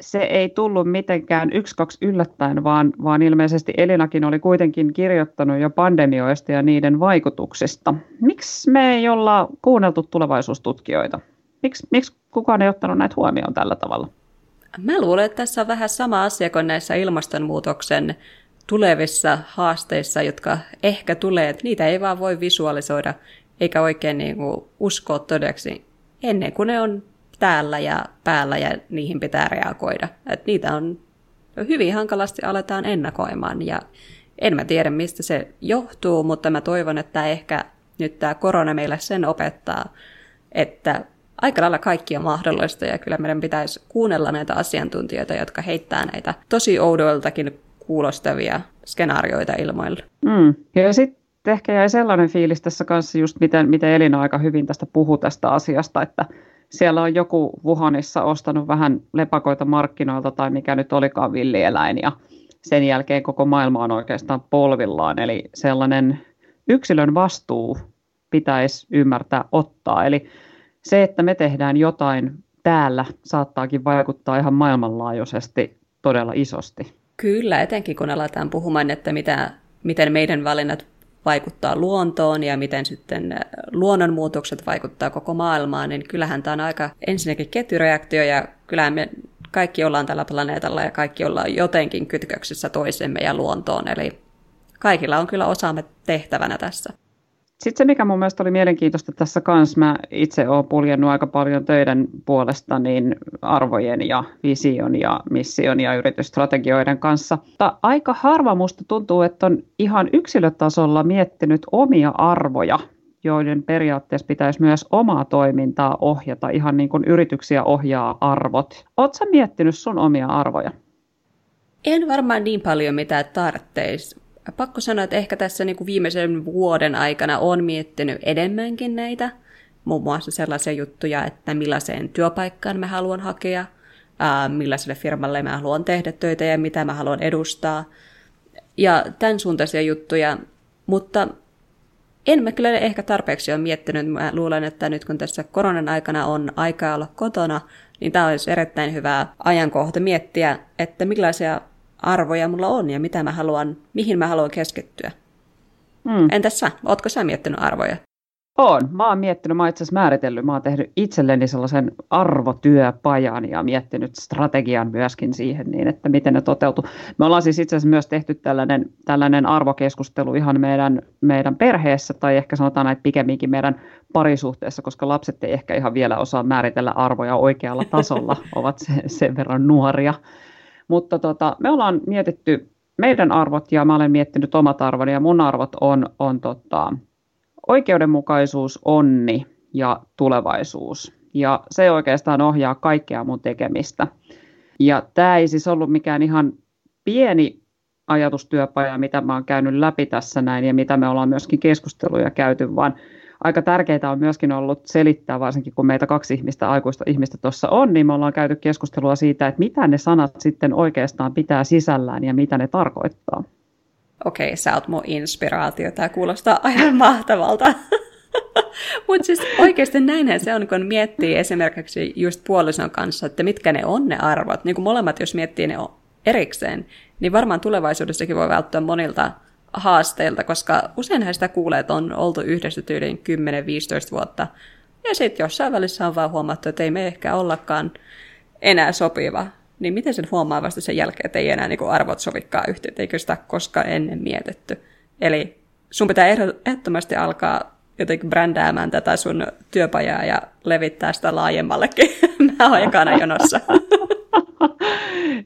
se ei tullut mitenkään yksi kaksi yllättäen, vaan, vaan ilmeisesti Elinakin oli kuitenkin kirjoittanut jo pandemioista ja niiden vaikutuksista. Miksi me ei olla kuunneltu tulevaisuustutkijoita? Miksi, miksi kukaan ei ottanut näitä huomioon tällä tavalla? Mä luulen, että tässä on vähän sama asia kuin näissä ilmastonmuutoksen tulevissa haasteissa, jotka ehkä tulee. Että niitä ei vaan voi visualisoida eikä oikein niin uskoa todeksi ennen kuin ne on täällä ja päällä ja niihin pitää reagoida. Et niitä on hyvin hankalasti aletaan ennakoimaan ja en mä tiedä mistä se johtuu, mutta mä toivon, että ehkä nyt tämä korona meille sen opettaa, että aika lailla kaikki on mahdollista ja kyllä meidän pitäisi kuunnella näitä asiantuntijoita, jotka heittää näitä tosi oudoiltakin kuulostavia skenaarioita ilmoille. Mm. Ja sitten ehkä jäi sellainen fiilis tässä kanssa just miten, miten Elina aika hyvin tästä puhuu tästä asiasta, että siellä on joku Wuhanissa ostanut vähän lepakoita markkinoilta tai mikä nyt olikaan villieläin ja sen jälkeen koko maailma on oikeastaan polvillaan. Eli sellainen yksilön vastuu pitäisi ymmärtää ottaa. Eli se, että me tehdään jotain täällä, saattaakin vaikuttaa ihan maailmanlaajuisesti todella isosti. Kyllä, etenkin kun aletaan puhumaan, että mitä, miten meidän valinnat vaikuttaa luontoon ja miten sitten äh, luonnonmuutokset vaikuttaa koko maailmaan, niin kyllähän tämä on aika ensinnäkin ketjureaktio ja kyllähän me kaikki ollaan tällä planeetalla ja kaikki ollaan jotenkin kytköksissä toisemme ja luontoon, eli kaikilla on kyllä osaamme tehtävänä tässä. Sitten se, mikä mun mielestä oli mielenkiintoista tässä kanssa, mä itse olen puljennut aika paljon töiden puolesta niin arvojen ja vision ja mission ja yritysstrategioiden kanssa. Mutta aika harva musta tuntuu, että on ihan yksilötasolla miettinyt omia arvoja, joiden periaatteessa pitäisi myös omaa toimintaa ohjata, ihan niin kuin yrityksiä ohjaa arvot. Oletko miettinyt sun omia arvoja? En varmaan niin paljon mitä tarvitsisi pakko sanoa, että ehkä tässä niin kuin viimeisen vuoden aikana on miettinyt enemmänkin näitä, muun muassa sellaisia juttuja, että millaiseen työpaikkaan mä haluan hakea, ää, millaiselle firmalle mä haluan tehdä töitä ja mitä mä haluan edustaa. Ja tämän suuntaisia juttuja, mutta en mä kyllä ehkä tarpeeksi ole miettinyt. Mä luulen, että nyt kun tässä koronan aikana on aikaa olla kotona, niin tämä olisi erittäin hyvä ajankohta miettiä, että millaisia arvoja mulla on ja mitä mä haluan, mihin mä haluan keskittyä. Mm. Entäs sä? Ootko sä miettinyt arvoja? Oon. Mä oon miettinyt, mä oon itse asiassa määritellyt, mä oon tehnyt itselleni sellaisen arvotyöpajan ja miettinyt strategian myöskin siihen niin, että miten ne toteutuu. Me ollaan siis itse asiassa myös tehty tällainen, tällainen arvokeskustelu ihan meidän, meidän perheessä tai ehkä sanotaan näin pikemminkin meidän parisuhteessa, koska lapset ei ehkä ihan vielä osaa määritellä arvoja oikealla tasolla, ovat sen verran nuoria. Mutta tota, me ollaan mietitty meidän arvot ja mä olen miettinyt omat arvoni ja mun arvot on, on tota, oikeudenmukaisuus, onni ja tulevaisuus. Ja se oikeastaan ohjaa kaikkea mun tekemistä. Ja tämä ei siis ollut mikään ihan pieni ajatustyöpaja, mitä mä oon käynyt läpi tässä näin ja mitä me ollaan myöskin keskusteluja käyty, vaan aika tärkeää on myöskin ollut selittää, varsinkin kun meitä kaksi ihmistä, aikuista ihmistä tuossa on, niin me ollaan käyty keskustelua siitä, että mitä ne sanat sitten oikeastaan pitää sisällään ja mitä ne tarkoittaa. Okei, sä oot mun inspiraatio. Tämä kuulostaa aivan mahtavalta. Mutta siis oikeasti näinhän se on, kun miettii esimerkiksi just puolison kanssa, että mitkä ne on ne arvot. Niin kuin molemmat, jos miettii ne erikseen, niin varmaan tulevaisuudessakin voi välttyä monilta haasteilta, koska useinhan sitä kuulee, että on oltu yhdessä tyyliin 10-15 vuotta. Ja sitten jossain välissä on vaan huomattu, että ei me ehkä ollakaan enää sopiva. Niin miten sen huomaa vasta sen jälkeen, että ei enää niin arvot sovikkaa yhteen, eikö sitä koskaan ennen mietitty. Eli sun pitää ehdottomasti alkaa jotenkin brändäämään tätä sun työpajaa ja levittää sitä laajemmallekin. Mä oon ekana jonossa.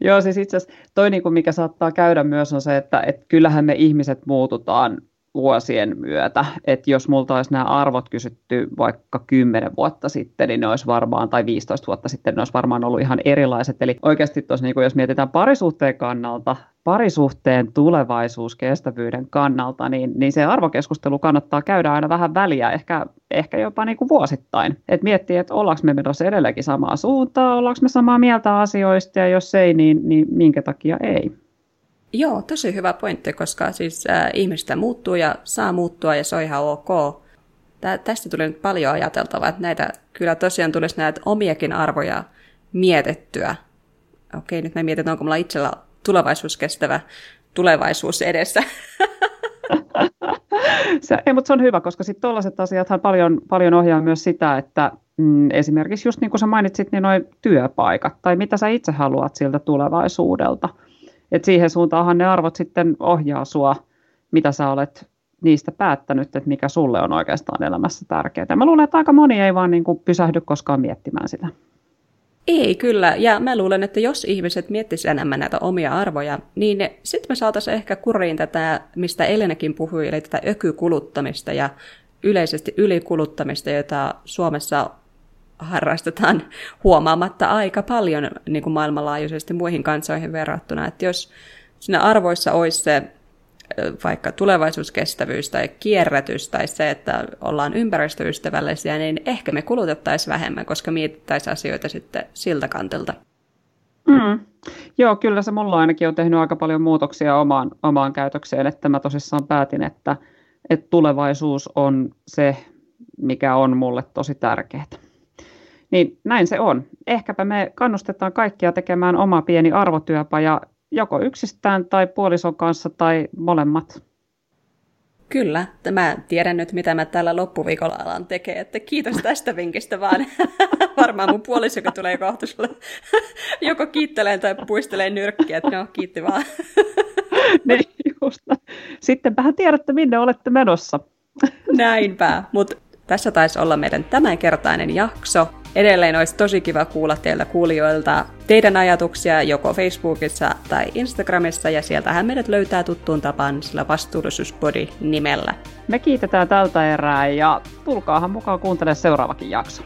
Joo, siis itse asiassa toi, niin kuin mikä saattaa käydä myös, on se, että et kyllähän me ihmiset muututaan vuosien myötä. Että jos multa olisi nämä arvot kysytty vaikka 10 vuotta sitten, niin ne olisi varmaan, tai 15 vuotta sitten, ne olisi varmaan ollut ihan erilaiset. Eli oikeasti tuossa, niin jos mietitään parisuhteen kannalta, parisuhteen tulevaisuus kestävyyden kannalta, niin, niin se arvokeskustelu kannattaa käydä aina vähän väliä, ehkä, ehkä jopa niin kuin vuosittain. Et miettiä, että ollaanko me menossa edelleenkin samaa suuntaa, ollaanko me samaa mieltä asioista, ja jos ei, niin, niin minkä takia ei. Joo, tosi hyvä pointti, koska siis äh, ihmistä muuttuu ja saa muuttua ja se on ihan ok. Tää, tästä tuli nyt paljon ajateltavaa, että näitä kyllä tosiaan tulisi näitä omiakin arvoja mietittyä. Okei, nyt mä mietin, onko mulla itsellä tulevaisuuskestävä tulevaisuus edessä. se, ei, mutta se on hyvä, koska sitten tuollaiset asiathan paljon, paljon ohjaa myös sitä, että mm, esimerkiksi just niin kuin sä mainitsit, niin noin työpaikat, tai mitä sä itse haluat siltä tulevaisuudelta – et siihen suuntaanhan ne arvot sitten ohjaa sua, mitä sä olet niistä päättänyt, että mikä sulle on oikeastaan elämässä tärkeää. Mä luulen, että aika moni ei vaan niin kuin pysähdy koskaan miettimään sitä. Ei, kyllä. Ja mä luulen, että jos ihmiset miettisivät enemmän näitä omia arvoja, niin sitten me saataisiin ehkä kuriin tätä, mistä Elenekin puhui, eli tätä ökykuluttamista ja yleisesti ylikuluttamista, jota Suomessa harrastetaan huomaamatta aika paljon niin kuin maailmanlaajuisesti muihin kansoihin verrattuna. Että jos siinä arvoissa olisi se vaikka tulevaisuuskestävyys tai kierrätys tai se, että ollaan ympäristöystävällisiä, niin ehkä me kulutettaisiin vähemmän, koska mietittäisiin asioita sitten siltä kantilta. Mm. Joo, kyllä se mulla ainakin on tehnyt aika paljon muutoksia omaan, omaan käytökseen, että mä tosissaan päätin, että, että tulevaisuus on se, mikä on mulle tosi tärkeää. Niin näin se on. Ehkäpä me kannustetaan kaikkia tekemään oma pieni arvotyöpaja joko yksistään tai puolison kanssa tai molemmat. Kyllä, mä tiedän nyt, mitä mä tällä loppuviikolla alan tekee, että kiitos tästä vinkistä vaan. Varmaan mun puoliso, joka tulee kohta sulle, joko kiittelee tai puistelee nyrkkiä, että no kiitti vaan. niin, just. Sittenpähän tiedätte, minne olette menossa. Näinpä, mutta tässä taisi olla meidän tämänkertainen jakso. Edelleen olisi tosi kiva kuulla teiltä kuulijoilta teidän ajatuksia joko Facebookissa tai Instagramissa, ja sieltähän meidät löytää tuttuun tapaan sillä vastuullisuusbody nimellä. Me kiitetään tältä erää, ja tulkaahan mukaan kuuntelemaan seuraavakin jakso.